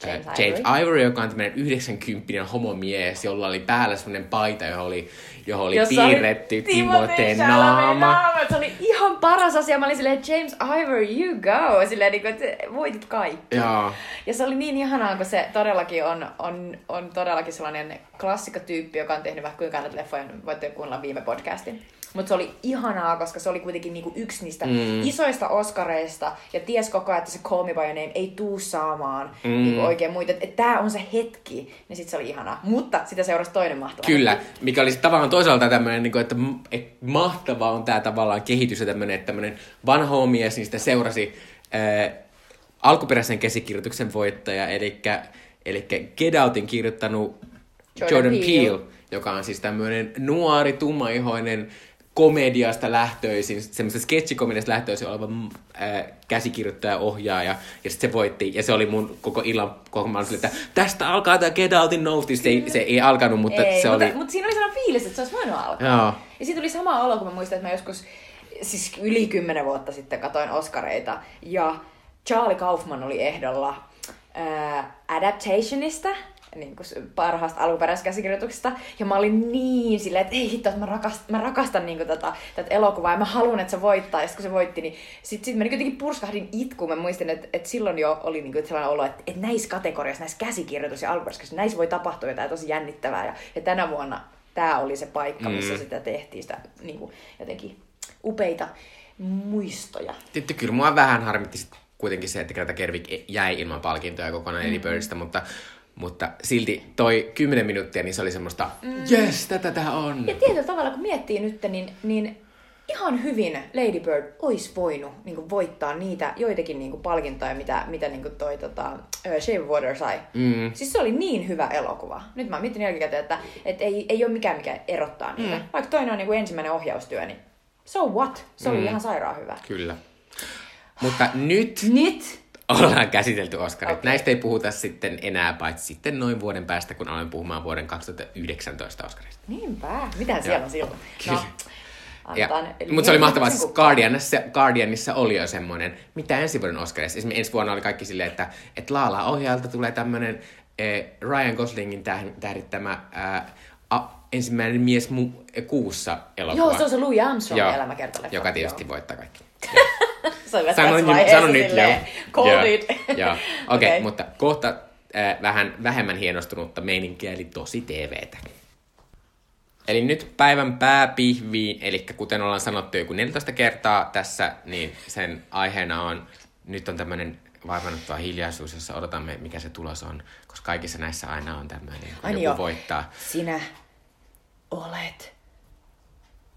eh, James, James Ivory. Ivory, joka on tämmöinen 90 homomies, jolla oli päällä semmoinen paita, johon oli, johon oli Jossa piirretty Timotheen naama.
Se oli ihan paras asia. Mä olin silleen, James Ivory, you go. Silleen, niin kuin, että voitit kaikki.
Joo.
Ja se oli niin ihanaa, kun se todellakin on, on, on todellakin sellainen klassikotyyppi, joka on tehnyt vähän kuinka näitä leffoja. Voitte kuunnella viime podcastin. Mutta se oli ihanaa, koska se oli kuitenkin niinku yksi niistä mm. isoista oskareista. Ja ties koko ajan, että se Call Me By Your Name ei tuu saamaan mm. niinku oikein muita. Että et tämä on se hetki. Niin sit se oli ihanaa. Mutta sitä seurasi toinen mahtava
Kyllä, hetki. mikä oli tavallaan toisaalta tämmöinen, niinku, että, että mahtavaa on tämä tavallaan kehitys ja tämmöinen, että tämmöinen vanha mies, niin sitä seurasi ää, alkuperäisen käsikirjoituksen voittaja, eli, eli Get Outin kirjoittanut Jordan, Jordan Peele. Peele joka on siis tämmöinen nuori, tummaihoinen komediasta lähtöisin, semmoisesta sketchikomediasta lähtöisin oleva äh, käsikirjoittaja, ohjaaja, ja sitten se voitti, ja se oli mun koko illan, koko mä että tästä alkaa tämä Get Outin Nousti, se ei, se ei alkanut, mutta ei, se
mutta,
oli...
Mutta siinä oli sellainen fiilis, että se olisi voinut alkaa.
Joo.
Ja siitä tuli sama olo, kun mä muistan, että mä joskus, siis yli kymmenen vuotta sitten katoin Oscareita, ja Charlie Kaufman oli ehdolla äh, Adaptationista, niin kuin parhaasta alkuperäiskäsikirjoituksesta. Ja mä olin niin silleen, että ei hitto, että mä rakastan, mä rakastan niin kuin tätä, tätä elokuvaa ja mä haluan, että se voittaa. Ja sitten kun se voitti, niin sitten sit mä niin jotenkin purskahdin itkuun. Mä muistin, että, että silloin jo oli niin kuin sellainen olo, että, että näissä kategoriassa, näissä käsikirjoitus- ja alkuperäiskäsikirjoitus, näissä voi tapahtua jotain tosi jännittävää. Ja, ja tänä vuonna tämä oli se paikka, missä mm. sitä tehtiin, sitä niin kuin, jotenkin upeita muistoja.
Tietty, kyllä mua vähän harmitti kuitenkin se, että Greta Gerwig jäi ilman palkintoja kokonaan mm-hmm. Eddie Birdistä, mutta mutta silti toi 10 minuuttia, niin se oli semmoista, mm. yes, tätä tää on.
Ja tietyllä tavalla, kun miettii nyt, niin, niin ihan hyvin Lady Bird olisi voinut niin kuin, voittaa niitä joitakin niin kuin, palkintoja, mitä, mitä niin kuin, toi tota, uh, Shave Water sai. Mm. Siis se oli niin hyvä elokuva. Nyt mä mietin jälkikäteen, että, että ei, ei ole mikään, mikä erottaa niitä. Mm. Vaikka toinen on niin kuin, ensimmäinen ohjaustyö, niin so what? Se oli mm. ihan sairaan hyvä.
Kyllä. Mutta nyt...
Nyt
ollaan käsitelty Oscarit.
Okei.
Näistä ei puhuta sitten enää, paitsi sitten noin vuoden päästä, kun aloin puhumaan vuoden 2019 Oscarista.
Niinpä. Mitä siellä on silloin? No,
mutta se oli mahtavaa, siis. Guardianissa, Guardianissa oli jo semmoinen, mitä ensi vuoden Oscarissa. Esimerkiksi ensi vuonna oli kaikki silleen, että, että Laala ohjaajalta tulee tämmöinen eh, Ryan Goslingin täh- tähdittämä eh, a, ensimmäinen mies mu- kuussa elokuva.
Joo, se on se Louis Armstrongin
Joo,
elämäkertaleffa.
Joka tietysti
Joo.
voittaa kaikki. *laughs*
Tässä
nyt- sanon nyt jo. Joo,
it.
Joo, *laughs* okei,
Okei.
mutta kohta äh, vähän vähemmän hienostunutta meininkiä, eli tosi TVtä. Eli nyt päivän pääpihviin, eli kuten ollaan sanottu joku 14 kertaa tässä, niin sen aiheena on, nyt on tämmöinen vaivannuttava hiljaisuus, jossa odotamme, mikä se tulos on, koska kaikissa näissä aina on tämmöinen, kun
niin
joku
joo.
voittaa.
Sinä olet.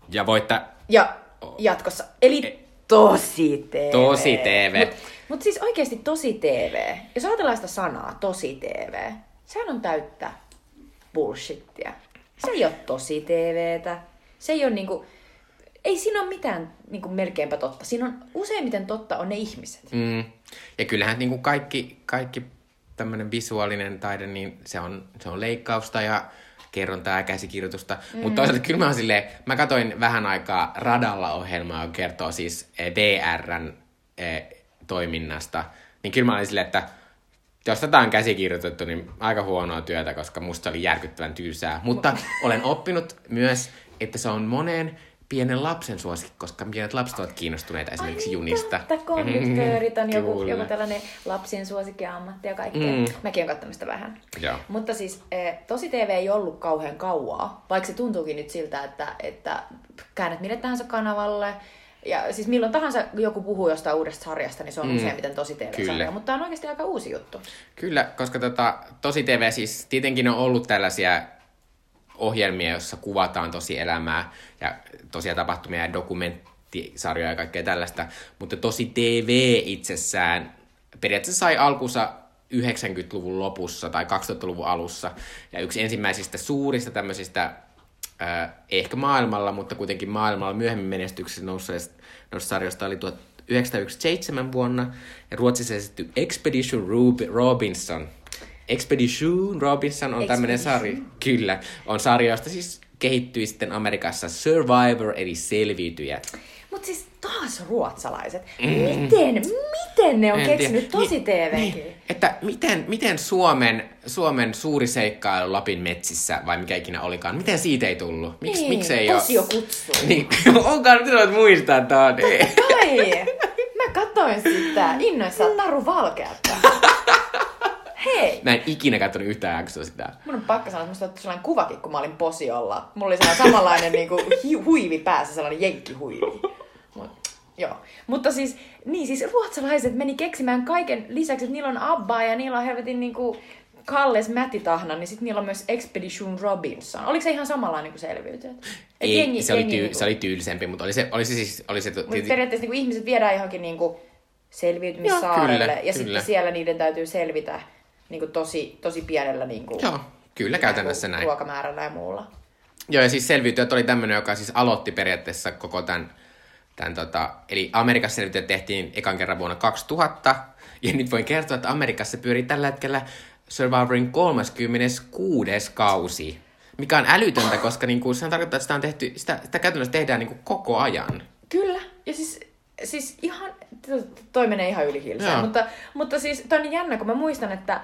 Ja voittaa
Ja jatkossa. Eli tosi TV.
Tosi TV.
Mutta mut siis oikeasti tosi TV. Jos ajatellaan sitä sanaa, tosi TV, sehän on täyttä bullshittia. Se ei ole tosi TVtä. Se ei ole niinku... Ei siinä ole mitään niinku melkeinpä totta. Siinä on useimmiten totta on ne ihmiset.
Mm. Ja kyllähän niin kuin kaikki, kaikki tämmöinen visuaalinen taide, niin se on, se on leikkausta ja kerrontaa ja käsikirjoitusta. Mm. Mutta toisaalta kyllä mä oon silleen, mä katsoin vähän aikaa Radalla ohjelmaa, joka kertoo siis eh, VRn eh, toiminnasta. Niin kyllä mä olin silleen, että jos tätä on käsikirjoitettu, niin aika huonoa työtä, koska musta oli järkyttävän tyysää. Mutta *laughs* olen oppinut myös, että se on moneen pienen lapsen suosikki, koska pienet lapset ovat kiinnostuneita esimerkiksi
Ai niin,
junista.
Totta, konduktöörit on joku,
Kyllä.
joku tällainen lapsien suosikkiammatti ja kaikkea.
Mm.
Mäkin olen katsonut sitä vähän.
Joo.
Mutta siis eh, tosi TV ei ollut kauhean kauaa, vaikka se tuntuukin nyt siltä, että, että käännät mille tahansa kanavalle. Ja siis milloin tahansa joku puhuu jostain uudesta sarjasta, niin se on mm. useimmiten tosi TV-sarja. Mutta tämä on oikeasti aika uusi juttu.
Kyllä, koska tota, tosi TV siis tietenkin on ollut tällaisia ohjelmia, joissa kuvataan tosi elämää ja tosia tapahtumia ja dokumenttisarjoja ja kaikkea tällaista, mutta tosi TV itsessään periaatteessa sai alkunsa 90-luvun lopussa tai 2000-luvun alussa. Ja yksi ensimmäisistä suurista tämmöisistä, äh, ehkä maailmalla, mutta kuitenkin maailmalla myöhemmin menestyksessä noista sarjoista oli 1997 vuonna. Ja Ruotsissa esitetty Expedition Robinson. Expedition Robinson on tämmöinen sarja. Kyllä, on sarja, josta siis kehittyi sitten Amerikassa Survivor, eli selviytyjät.
Mutta siis taas ruotsalaiset. Mm. Miten, miten ne on
En tiedä.
keksinyt tosi
Niin,
TVkin?
Niin, että miten, miten Suomen, Suomen suuri seikkailu Lapin metsissä, vai mikä ikinä olikaan, miten siitä ei tullut? Miks,
Niin,
miksei
Tosio
ole?
kutsu. *laughs*
Niin, onkaan nyt muistaa tuon.
Kai! Mä katsoin sitä innoissaan Taru Valkeata. *laughs* Hei!
Mä en ikinä katsonut yhtään jaksoa sitä.
Mun on pakka sanoa, että musta otettu sellainen kuvakin, kun mä olin posiolla. Mulla oli sellainen samanlainen niinku, huivi päässä, sellainen jenkkihuivi. Mut, joo. Mutta siis, niin siis ruotsalaiset meni keksimään kaiken lisäksi, että niillä on Abba ja niillä on helvetin niinku Kalles Mätitahna, niin sitten niillä on myös Expedition Robinson. Oliko se ihan samanlainen kuin selviytyjät?
Ei, se, oli tyy-
niinku-
se oli tyylisempi, mutta oli se, oli se siis... Oli se,
Mutta periaatteessa niin ihmiset viedään johonkin niin kuin selviytymissaarelle
Joo, kyllä,
ja
kyllä.
sitten siellä niiden täytyy selvitä niin kuin tosi, tosi pienellä niin kuin,
Joo, kyllä käytännössä näin.
ruokamäärällä ja muulla.
Joo, ja siis selviytyjät oli tämmöinen, joka siis aloitti periaatteessa koko tämän, tämän tota, eli Amerikassa selviytyjät tehtiin ekan kerran vuonna 2000, ja nyt voin kertoa, että Amerikassa pyörii tällä hetkellä Survivorin 36. kausi, mikä on älytöntä, koska niinku, sehän tarkoittaa, että sitä, on tehty, sitä, sitä käytännössä tehdään niinku koko ajan.
Kyllä, ja siis, siis ihan, to- toi menee ihan yli hilsään,
Joo.
mutta, mutta siis toi on niin jännä, kun mä muistan, että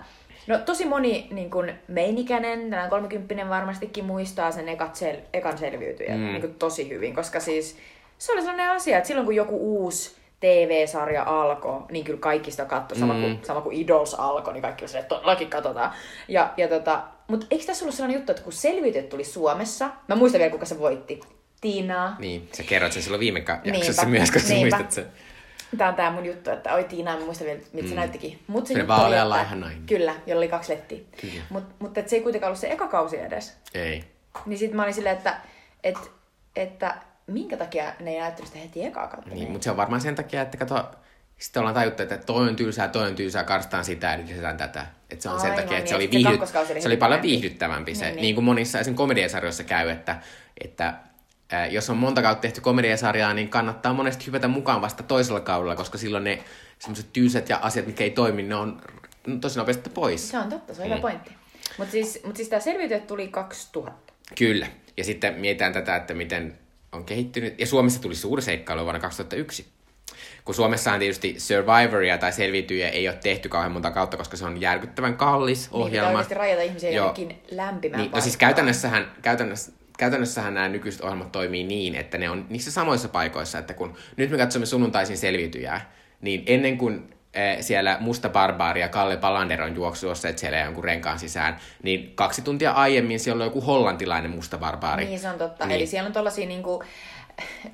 no tosi moni niin kuin meinikäinen, tällainen kolmekymppinen varmastikin muistaa sen ekat sel, ekan selviytyjän mm. niin tosi hyvin, koska siis se oli sellainen asia, että silloin kun joku uusi TV-sarja alkoi, niin kyllä kaikki sitä katsoi, sama, mm. kuin, sama kuin Idols alkoi, niin kaikki oli että todellakin katsotaan. Ja, ja tota, mutta eikö tässä ollut sellainen juttu, että kun selviytyjät tuli Suomessa, mä muistan vielä kuka se voitti, Tiina,
Niin, sä kerroit sen silloin viime ka-
Niinpä,
jaksossa myös, koska
niinpä.
muistat sen.
Tää on tää mun juttu, että oi Tiina, en muista vielä, miltä se näyttikin. Mut se
Se laiha nainen.
Kyllä, jolla oli kaksi lettiä. Mut, mutta et se ei kuitenkaan ollut se eka kausi edes.
Ei.
Niin sit mä olin silleen, että, että, että minkä takia ne ei näyttänyt sitä heti ekaa kautta.
Niin, mutta se on varmaan sen takia, että kato, sitten ollaan tajuttu, että toi on tylsää, toi on tylsää, karstaan sitä ja lisätään tätä. Että se on sen
Aivan,
takia, että
niin,
se oli,
se
viihdy...
kakkoskausi oli
se oli paljon
viihdyttävämpi.
Se,
Niin,
niin,
niin.
niin kuin monissa esim. komediasarjoissa käy, että, että jos on monta kautta tehty komediasarjaa, niin kannattaa monesti hypätä mukaan vasta toisella kaudella, koska silloin ne semmoiset tylsät ja asiat, mitkä ei toimi, ne on tosi nopeasti pois.
Se on totta, se on mm. hyvä pointti. Mutta siis, mut siis tämä selviytyjät tuli 2000.
Kyllä. Ja sitten mietitään tätä, että miten on kehittynyt. Ja Suomessa tuli suuri seikkailu vuonna 2001. Kun Suomessahan tietysti Survivoria tai selviytyjä ei ole tehty kauhean monta kautta, koska se on järkyttävän kallis
Niin,
ohjelma.
oikeasti rajata ihmisiä jonnekin lämpimään
Niin, no siis käytännössähän, käytännössä, käytännössähän nämä nykyiset ohjelmat toimii niin, että ne on niissä samoissa paikoissa, että kun nyt me katsomme sunnuntaisin selviytyjää, niin ennen kuin eh, siellä Musta Barbaari ja Kalle Palander on juoksuosseet siellä jonkun renkaan sisään, niin kaksi tuntia aiemmin siellä on joku hollantilainen Musta Barbaari.
Niin, se on totta.
Niin.
Eli siellä on tollasia niinku,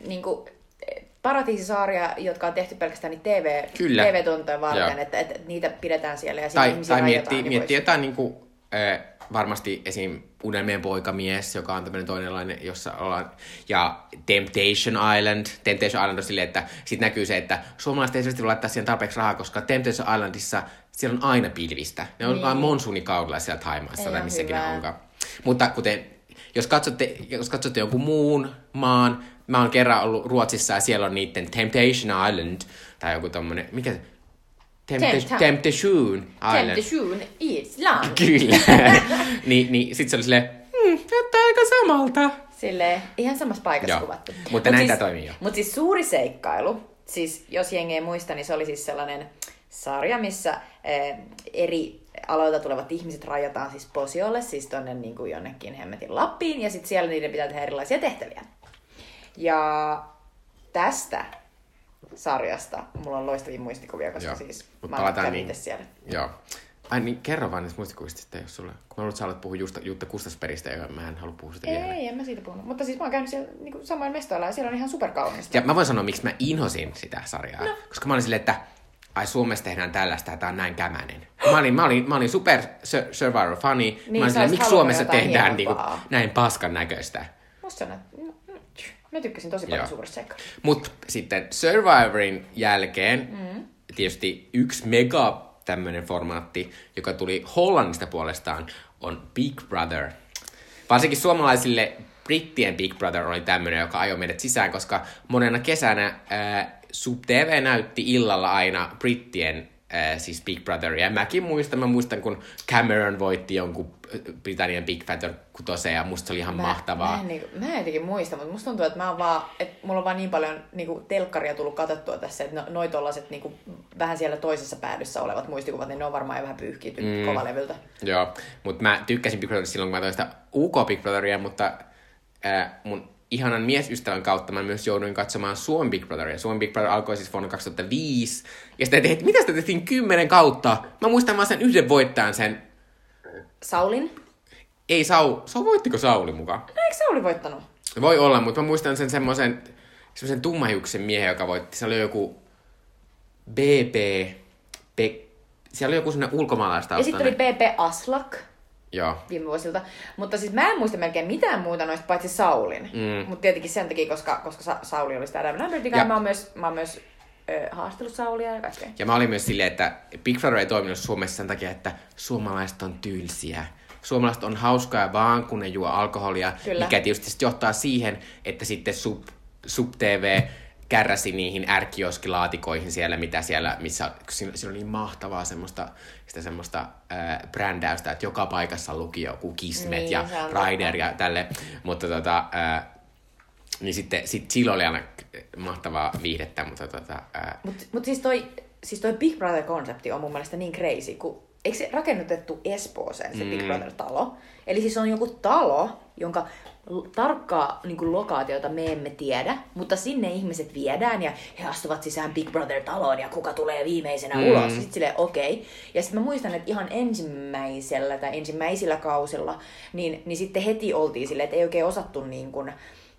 niinku, paratiisisaaria, jotka on tehty pelkästään niitä TV,
Kyllä.
TV-tuntoja varten, että, että, niitä pidetään siellä ja
Tai,
ihmisiä
tai miettii,
niin
miettii jotain niin kuin, äh, varmasti esim. Unelmien poikamies, joka on tämmöinen toinenlainen, jossa ollaan, ja Temptation Island. Temptation Island on silleen, että sit näkyy se, että suomalaiset ei voi laittaa siihen tarpeeksi rahaa, koska Temptation Islandissa siellä on aina pilvistä. Ne on
Niin.
vain monsuunikaudella siellä Thaimaassa
Ei
tai missäkin
hyvä.
onkaan. Mutta kuten, jos katsotte, jos katsotte jonkun muun maan, mä oon kerran ollut Ruotsissa ja siellä on niiden Temptation Island, tai joku tommonen, mikä se? Tempta-
Tempt-
Temptation Island.
Temptation Island.
Kyllä. *laughs* niin, niin sit se oli silleen, hmm, näyttää aika samalta.
Silleen, ihan samassa paikassa
Joo.
kuvattu.
Mutta näin tää toimii jo.
Mutta siis suuri seikkailu, siis jos jengi ei muista, niin se oli siis sellainen sarja, missä eh, eri aloilta tulevat ihmiset rajataan siis posiolle, siis tonne niin kuin jonnekin hemmetin Lappiin, ja sitten siellä niiden pitää tehdä erilaisia tehtäviä. Ja tästä sarjasta mulla on loistavia muistikuvia, koska
Joo.
siis
Mut
mä kävin
niin.
itse siellä.
Joo. Ai niin, kerro vaan niistä muistikuvista sitten, jos sulle... Kun mä luulen, että sä haluat puhua Justa, Jutta Kustasperistä, ja mä en halua puhua sitä vielä.
Ei, en mä siitä puhunut. Mutta siis mä oon käynyt siellä niin samoin mestoilla ja siellä on ihan superkaunista.
Ja mä voin sanoa, miksi mä inhosin sitä sarjaa. No. Koska mä olin silleen, että ai Suomessa tehdään tällaista ja tää on näin kämänen. Mä olin, mä olin, mä olin super Sur- Survivor funny. Niin, mä olin silleen, miksi Suomessa tehdään niinku, näin paskan näköistä.
Musta on, että- no, mä tykkäsin tosi paljon
Joo.
seikkailusta.
Mutta sitten Survivorin jälkeen mm. tietysti yksi mega tämmöinen formaatti, joka tuli Hollannista puolestaan, on Big Brother. Varsinkin suomalaisille brittien Big Brother oli tämmöinen, joka ajoi meidät sisään, koska monena kesänä ää, Sub TV näytti illalla aina brittien ää, siis Big Brotheria. Ja mäkin muistan, mä muistan, kun Cameron voitti jonkun äh, Britannian Big Brother kutoseen, ja musta se oli ihan mahtavaa.
Mä en, niinku, mä en jotenkin muista, mutta musta tuntuu, että mä oon vaan, että mulla on vaan niin paljon niinku, telkkaria tullut katsottua tässä, että no, noi tollaset niinku, vähän siellä toisessa päädyssä olevat muistikuvat, niin ne on varmaan jo vähän pyyhkiyty mm. kovalevyltä.
Joo, mutta mä tykkäsin Big Brotherista silloin, kun mä toin sitä UK Big Brotheria, mutta ää, mun ihanan miesystävän kautta mä myös jouduin katsomaan Suomen Big Brotheria. Suomen Big Brother alkoi siis vuonna 2005, ja sitä tehtiin, mitä sitä tehtiin kymmenen kautta? Mä muistan vaan sen yhden voittajan sen,
Saulin?
ei Sau, Sau voittiko Sauli mukaan?
No eikö Sauli voittanut?
Voi olla, mutta mä muistan sen semmoisen, semmoisen tummahiuksen miehen, joka voitti. Se oli joku BB, Be, siellä oli joku semmoinen
Ja
ulkomaalaistaustainen.
sitten oli PP Aslak
Joo.
viime vuosilta. Mutta siis mä en muista melkein mitään muuta noista paitsi Saulin.
Mm.
Mutta tietenkin sen takia, koska, koska Sa- Sauli oli sitä Adam Lambertin
Ja-
Mä oon myös, mä oon myös ö, haastellut Saulia ja kaikkea.
Ja mä olin myös silleen, että Big Brother ei toiminut Suomessa sen takia, että suomalaiset on tylsiä. Suomalaiset on hauskaa vaan, kun ne juo alkoholia,
Kyllä.
mikä tietysti johtaa siihen, että sitten Sub, Sub TV kärräsi niihin ärkioskilaatikoihin siellä, mitä siellä, missä siinä, siinä oli niin mahtavaa semmoista, sitä semmoista äh, brändäystä, että joka paikassa luki joku Kismet
Niin,
ja. Rider ja tälle, mutta tota, äh, niin sitten sit silloin oli aina mahtavaa viihdettä, mutta tota,
Mutta mut siis toi, siis toi Big Brother-konsepti on mun mielestä niin crazy, kun eikö se rakennutettu Espooseen se mm. Big Brother-talo? Eli siis on joku talo, jonka tarkkaa niin lokaatiota me emme tiedä, mutta sinne ihmiset viedään ja he astuvat sisään Big Brother-taloon ja kuka tulee viimeisenä mm. ulos. Sitten silleen, okei. Okay. Ja sitten mä muistan, että ihan ensimmäisellä tai ensimmäisillä kausilla, niin, niin sitten heti oltiin silleen, että ei oikein osattu niin kuin,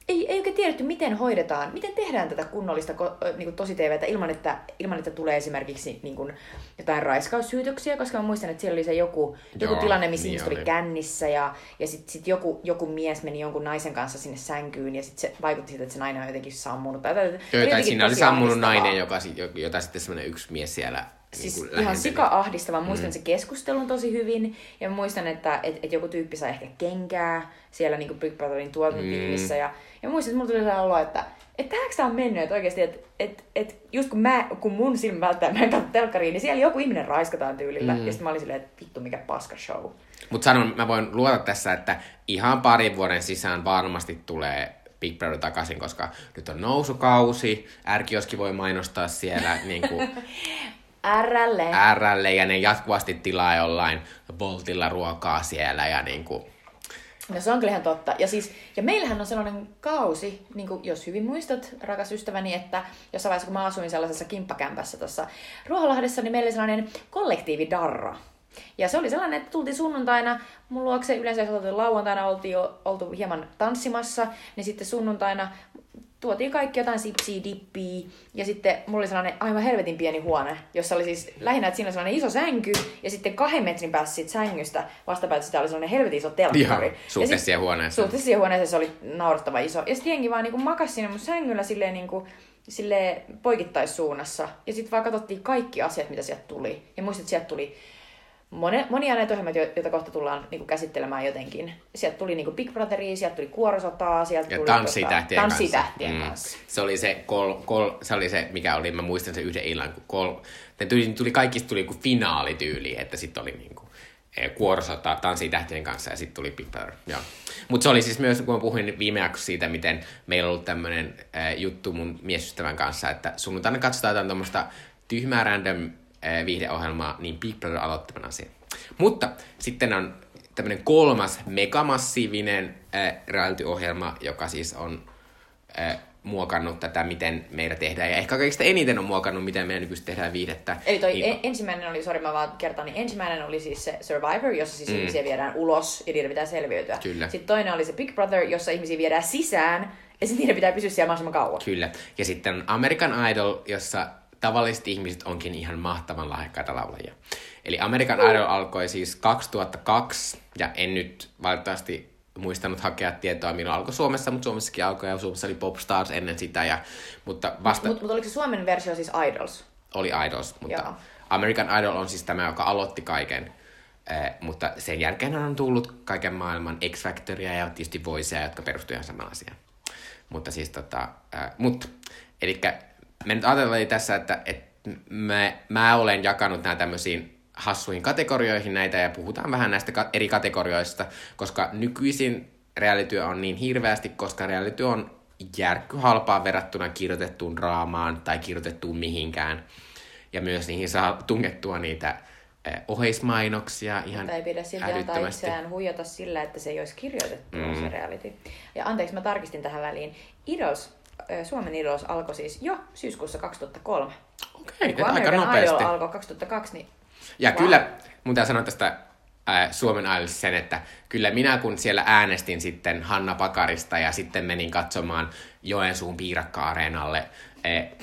ei, ei oikein tiedetty, miten hoidetaan, miten tehdään tätä kunnollista niin kuin tosi TVtä ilman että, ilman, että tulee esimerkiksi niin kuin, jotain raiskaussyytöksiä, koska mä muistan, että siellä oli se joku, joku
Joo,
tilanne, missä
niin
ihmiset oli kännissä ja, ja sitten sit joku, joku mies meni jonkun naisen kanssa sinne sänkyyn ja sitten se vaikutti siltä, että se nainen on jotenkin sammunut. Tai, tai,
Joo, tai siinä oli sammunut nainen, joka, jota sitten semmoinen yksi mies siellä
Siis
niin
ihan
lähenteli.
sika-ahdistava. Muistan mm. se keskustelun tosi hyvin. Ja muistan, että et, et joku tyyppi sai ehkä kenkää siellä niin Big Brotherin tuotantotiimissä. Mm. Ja, ja muistan, että mulla tuli sellainen olo, että että tähänkö tää on mennyt, että oikeasti, että et, et just kun, mä, kun mun silmä välttää, mä en katso telkkariin, niin siellä joku ihminen raiskataan tyylillä. Mm. Ja sitten mä olin silleen, että vittu mikä paska show.
Mutta sanon, mä voin luota tässä, että ihan parin vuoden sisään varmasti tulee Big Brother takaisin, koska nyt on nousukausi, Ärkioski voi mainostaa siellä *laughs* niin kuin
RL.
RL ja ne jatkuvasti tilaa jollain Boltilla ruokaa siellä ja niin kuin,
No se on kyllä ihan totta. Ja, siis, ja meillähän on sellainen kausi, niin kuin jos hyvin muistat, rakas ystäväni, että jossain vaiheessa kun mä asuin sellaisessa kimppakämpässä tuossa Ruoholahdessa, niin meillä oli sellainen kollektiivi darra. Ja se oli sellainen, että tultiin sunnuntaina mun luokse, yleensä jos oltiin lauantaina oltiin jo oltu hieman tanssimassa, niin sitten sunnuntaina tuotiin kaikki jotain sipsiä, dippiä, ja sitten mulla oli sellainen aivan helvetin pieni huone, jossa oli siis lähinnä, että siinä oli sellainen iso sänky, ja sitten kahden metrin päässä siitä sängystä vastapäätä sitä oli sellainen helvetin iso telkkari.
Ihan suhteessa siihen huoneeseen.
Suhteessa siihen huoneeseen se oli naurattava iso. Ja sitten jengi vaan niinku makasi siinä mun sängyllä silleen niinku, silleen poikittaissuunnassa. Ja sitten vaan katsottiin kaikki asiat, mitä sieltä tuli. Ja muistat, että sieltä tuli Mone, monia näitä ohjelmia, jo- joita kohta tullaan niinku käsittelemään jotenkin. Sieltä tuli niinku Big Brotheria, sieltä tuli Kuorosotaa, sieltä
Ja
tuli
tanssitähtien kanssa.
tanssitähtien
Mm.
kanssa.
Se oli se, kol, kol, se oli se, mikä oli, mä muistan sen yhden illan, kun kol, ne tuli, tuli kaikista tuli kuin finaalityyli, että sitten oli niinku eh, kuorosota tanssitähtien kanssa ja sitten tuli Big Brother. Joo. Mutta se oli siis myös, kun mä puhuin viime jaksossa siitä, miten meillä on ollut tämmöinen äh, juttu mun miesystävän kanssa, että sunnuntaina katsotaan jotain tuommoista tyhmää random viihdeohjelmaa, niin Big Brother aloittavan asian. Mutta sitten on tämmöinen kolmas megamassiivinen äh, reality-ohjelma, joka siis on äh, muokannut tätä, miten meillä tehdään. Ja ehkä kaikista eniten on muokannut, miten meidän nykyisin tehdään viihdettä.
Eli toi
Niin-
en, ensimmäinen oli, sori mä vaan kertaan, niin ensimmäinen oli siis se Survivor, jossa siis mm. ihmisiä viedään ulos ja niiden pitää selviytyä.
Kyllä.
Sitten toinen oli se Big Brother, jossa ihmisiä viedään sisään ja sitten niiden pitää pysyä siellä mahdollisimman kauan.
Kyllä. Ja sitten American Idol, jossa tavalliset ihmiset onkin ihan mahtavan lahjakkaita laulajia. Eli American. Idol alkoi siis 2002, ja en nyt valitettavasti muistanut hakea tietoa, milloin alkoi Suomessa, mutta Suomessakin alkoi, ja Suomessa oli Popstars ennen sitä, ja, mutta vasta
Mutta mut oliko se Suomen versio siis Idols?
oli Idols, mutta
Joo.
American Idol on siis tämä, joka aloitti kaiken. Eh, mutta sen jälkeen on tullut kaiken maailman X-Factoria ja tietysti Voicea, jotka perustuivat ihan samaan asiaan. Mutta siis tota, äh, mut, eli me nyt ajatellaan tässä, että, että mä, mä olen jakanut nämä tämmöisiin hassuihin kategorioihin näitä ja puhutaan vähän näistä eri kategorioista, koska nykyisin reality on niin hirveästi, koska reality on järkkyhalpaa verrattuna kirjoitettuun draamaan tai kirjoitettuun mihinkään. Ja myös niihin saa tungettua niitä eh, oheismainoksia ihan
Mutta ei pidä silti antaa itseään huijata sillä, että se ei olisi kirjoitettu mm. se reality. Ja anteeksi, mä tarkistin tähän väliin. Idols, äh, Suomen Idols alkoi siis jo syyskuussa 2003.
Okei,
Kun
aika
American
nopeasti.
Idol alkoi 2002, niin
Ja
Wow.
kyllä, mun täytyy sanoa tästä ää, Suomen Idolista sen, että kyllä minä kun siellä äänestin sitten Hanna Pakarista ja sitten menin katsomaan Joensuun piirakka-areenalle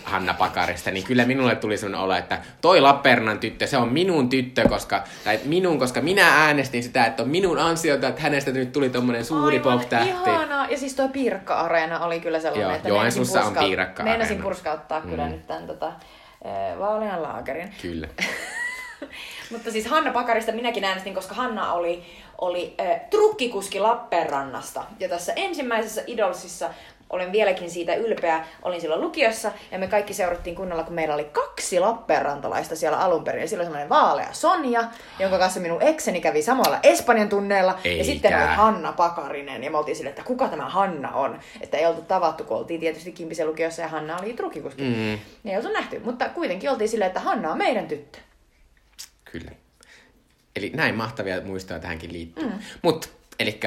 Hanna Pakarista, niin kyllä minulle tuli sellainen olo, että toi Lappeenrannan tyttö, se on minun tyttö, koska, tai minun, koska minä äänestin sitä, että on minun ansiota, että hänestä nyt tuli tommonen suuri
Aivan
pop-tähti.
Ihanaa. Ja siis toi Piirakka-areena oli kyllä sellainen,
Joo,
että
Joensuussa on
purska-
Piirakka-areena.
Meinasin purskauttaa kyllä nyt tämän tota, äh, vaalean laakerin.
Kyllä. *laughs*
Mutta siis Hanna Pakarista minäkin äänestin, koska Hanna oli, oli äh, trukkikuski Lappeenrannasta. Ja tässä ensimmäisessä Idolsissa olen vieläkin siitä ylpeä. Olin silloin lukiossa ja me kaikki seurattiin kunnolla, kun meillä oli kaksi Lappeenrantalaista siellä alun perin. Ja silloin semmoinen vaalea Sonja, jonka kanssa minun ekseni kävi samalla Espanjan tunneilla. Ja
Eikä.
sitten oli Hanna Pakarinen. Ja me oltiin silleen, että kuka tämä Hanna on. Että ei oltu tavattu, kun oltiin tietysti Kimpisen lukiossa ja Hanna oli trukkikuski. Mm. Ei oltu nähty, mutta kuitenkin oltiin silleen, että Hanna on meidän tyttö.
Kyllä. Eli näin mahtavia muistoja tähänkin liittyy. Mm. Mutta, eli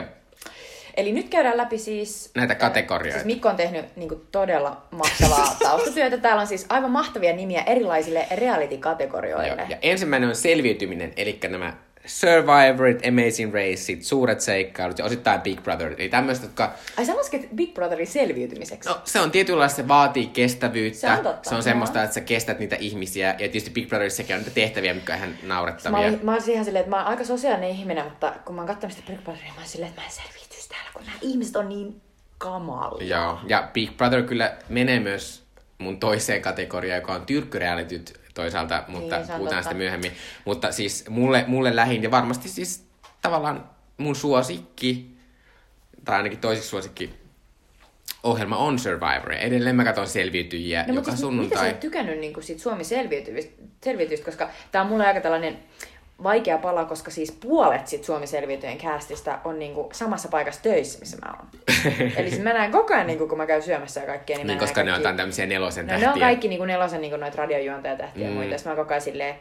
Eli nyt käydään läpi siis...
Näitä kategorioita.
Siis Mikko on tehnyt niin kuin, todella mahtavaa *laughs* taustatyötä. Täällä on siis aivan mahtavia nimiä erilaisille reality-kategorioille.
Joo. Ja ensimmäinen on selviytyminen, eli nämä Survivorit, Amazing Raceit, suuret seikkailut ja osittain Big Brother. Eli tämmöiset, jotka...
Ai sä lasket Big Brotherin selviytymiseksi?
No, se on tietynlaista, se vaatii kestävyyttä.
Se on totta,
Se on semmoista, että sä kestät niitä ihmisiä. Ja tietysti Big Brotherissakin on niitä tehtäviä, mitkä on ihan
Mä
naurettavia.
olin, mä olin ihan silleen, että mä oon aika sosiaalinen ihminen, mutta kun mä oon katsonut sitä Big Brotheria, mä oon silleen, että mä en selviytyisi täällä, kun nämä ihmiset on niin kamalia.
Joo. Ja Big Brother kyllä menee myös mun toiseen kategoriaan, joka on tyrkkyrealityt toisaalta, mutta
Niin, se on
puhutaan
totta.
sitä myöhemmin. Mutta siis mulle, mulle lähin ja varmasti siis tavallaan mun suosikki, tai ainakin toiseksi suosikki ohjelma on Survivor. Ja Edelleen mä katson selviytyjiä
No,
joka
mutta siis, mitä
sunnuntai.
sä et tykännyt niin kuin siitä Suomi selviytyvistä, selviytyistä, koska tää on mulle aika tällainen vaikea pala, koska siis puolet sit Suomi selviytyjen castista on niinku samassa paikassa töissä, missä mä oon. *laughs* Eli siis mä näen koko ajan, niinku, kun mä käyn syömässä ja kaikkea, niin,
Niin, koska ne on
kaikki...
jotain tämmöisiä nelosen
No
tähtiä.
ne on kaikki niinku nelosen niinku noita radiojuontajatähtiä mm. ja
Mm.
muita. Sitten mä koko ajan silleen,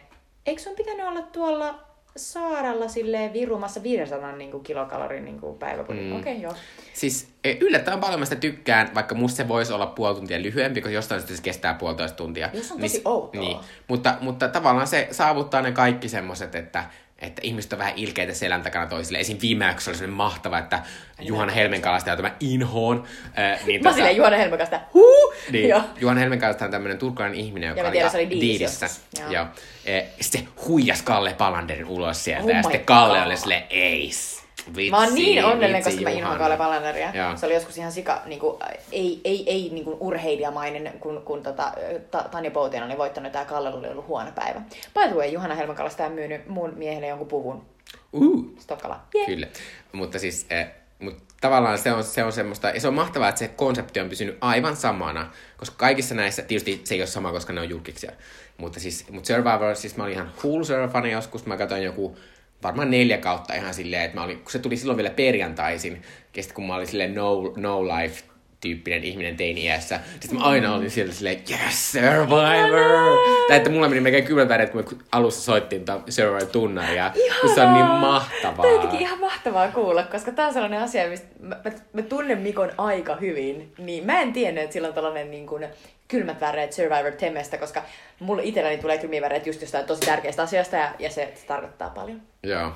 eikö sun pitänyt olla tuolla saaralla silleen virumassa 500 niinku kilokalorin niinku päiväpudin?
Mm.
Okei, okay, joo.
Siis e, yllättävän paljon mä sitä tykkään, vaikka musta se voisi olla puoli tuntia lyhyempi, koska jostain syystä se kestää puolitoista tuntia.
Jos on tosi outoa.
Niin, mutta, mutta tavallaan se saavuttaa ne kaikki semmoset, että, että ihmiset on vähän ilkeitä selän takana toisille. Esim. viime jaksossa oli semmoinen mahtava, että Juhana Helmenkalasta, jota mä inhoon. Äh, *laughs* niin
Mä oon silleen Juhana Helmakasta, huu!
niin,
Joo.
Juhan Helmenkalasta on tämmöinen turkulainen ihminen, joka
mä tiedän, se oli Diidissä. Joo.
Joo. E, sitten se huijas Kalle Palanderin ulos sieltä.
Oh
ja sitten Kalle
God.
oli silleen, eis. Vitsi,
Mä oon niin onnellinen,
vitsi,
koska mä inhoan
Juhana."
Kalle Palanderia.
Joo.
Se oli joskus ihan sika, niinku, ei, ei, ei niinku urheilijamainen, kun, kun tota, ta, Tanja Poutinen oli voittanut ja Kalle oli ollut huono päivä. By the way, Juhana Helmakalasta on myynyt mun miehelle jonkun puvun.
Uh.
Stokkala. Yeah.
Kyllä. Mutta siis, eh, mutta tavallaan se on, se on semmoista, ja se on mahtavaa, että se konsepti on pysynyt aivan samana, koska kaikissa näissä, tietysti se ei ole sama, koska ne on julkisia, mutta siis, mutta Survivor, siis mä olin ihan full surfani joskus, mä katsoin joku varmaan neljä kautta ihan silleen, että mä olin, kun se tuli silloin vielä perjantaisin, kesti kun mä olin silleen no, no life tyyppinen ihminen teini-iässä. Sitten mä aina olin siellä silleen, yes, Survivor! Tai että mulla meni melkein kymmenen väreet, kun me alussa soittiin tota Survivor-tunnaria. kun Se on niin mahtavaa.
Tämä on ihan mahtavaa kuulla, koska tämä on sellainen asia, mistä mä, mä, mä tunnen Mikon aika hyvin. Niin mä en tiennyt, että sillä on tällainen niin kuin, kylmät väreet Survivor Temestä, koska mulle itselläni tulee kylmiä väreet just jostain tosi tärkeästä asiasta ja, ja se, se tarkoittaa paljon.
Joo,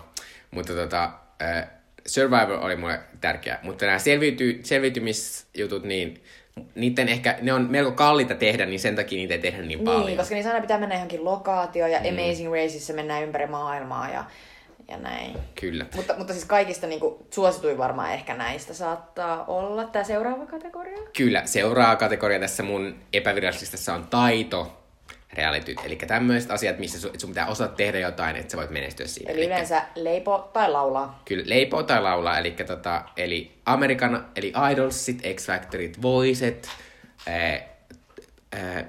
mutta tota, äh, Survivor oli mulle tärkeä, mutta nämä selviyty, selviytymisjutut, niin niiden ehkä, ne on melko kalliita tehdä, niin sen takia niitä ei tehdä niin paljon.
Niin, koska niissä aina pitää mennä johonkin lokaatioon ja mm. Amazing Raceissa mennään ympäri maailmaa ja, ja näin.
Kyllä.
Mutta, mutta siis kaikista niin kuin, suosituin varmaan ehkä näistä saattaa olla tämä seuraava kategoria.
Kyllä, seuraava kategoria tässä mun epävirallisessa on taito, realityt. Eli tämmöiset asiat, missä sun, sun pitää osata tehdä jotain, että sä voit menestyä siinä.
Eli yleensä leipo tai laulaa.
Kyllä, leipoo tai laulaa, eli, tota, eli Amerikan, eli Idolsit, X-Factorit, Voicet, ää, ää,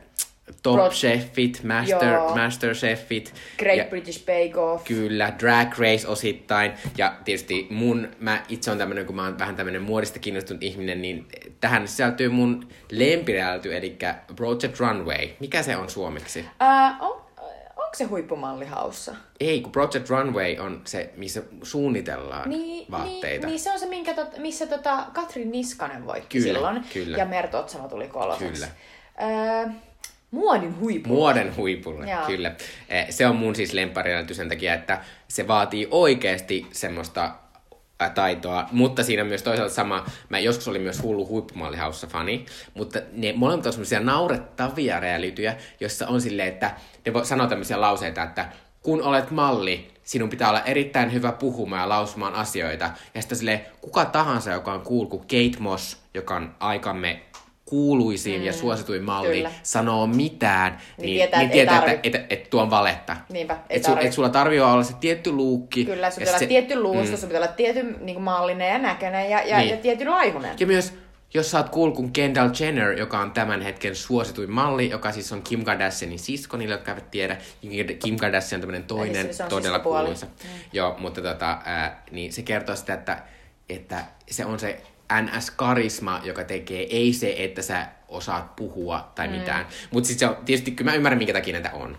Top
Pro-
Chefit, Master,
Joo.
Master Chefit.
Great
ja,
British Bake Off.
Kyllä, Drag Race osittain. Ja tietysti mun, mä itse on tämmönen, kun mä oon vähän tämmönen muodista kiinnostunut ihminen, niin tähän sisältyy mun lempireality, eli Project Runway. Mikä se on suomeksi?
Ää, on, onko se huippumalli haussa?
Ei, kun Project Runway on se, missä suunnitellaan vaatteita.
Niin, niin se on se, minkä tot, missä tota Katrin Niskanen voitti
Kyllä,
silloin.
kyllä.
Ja Merto Otsamo tuli kolmaseksi.
Kyllä.
Ää, muodin huippu.
Muoden huipulle,
Joo.
kyllä. Eh, Se on mun siis lempparireality sen takia, että se vaatii oikeasti semmoista ä, taitoa, mutta siinä on myös toisaalta sama, mä joskus olin myös hullu huippumallihaussa fani, mutta ne molemmat on semmoisia naurettavia realityjä, jossa on silleen, että ne voi sanoa tämmöisiä lauseita, että kun olet malli, sinun pitää olla erittäin hyvä puhumaan ja lausumaan asioita. Ja sitten silleen, kuka tahansa, joka on kuin Kate Moss, joka on aikamme kuuluisin mm, ja suosituin malli,
kyllä.
sanoo mitään,
Niin
niin,
tietää,
niin tietää, että et, et, et tuo on valetta.
Niinpä, ei
et, su, et sulla tarvii olla se tietty luukki.
Kyllä, sun pitää olla
se-
tietty luusto, mm. sun pitää olla tietyn niin mallinen ja näköinen ja, ja,
Niin.
ja tietyn laihunen.
Ja myös, jos sä oot cool kuin Kendall Jenner, joka on tämän hetken suosituin malli, joka siis on Kim Kardashianin sisko, niille, jotka eivät tiedä. Kim Kardashian on tämmönen toinen,
Eli se on
todella kuuluisa. Joo, mutta tota, ää, niin se kertoo sitä, että, että se on se NS-karisma, joka tekee, ei se, että sä osaat puhua tai mitään. Mutta sitten se on, tietysti kyllä mä ymmärrän, minkä takia näitä on.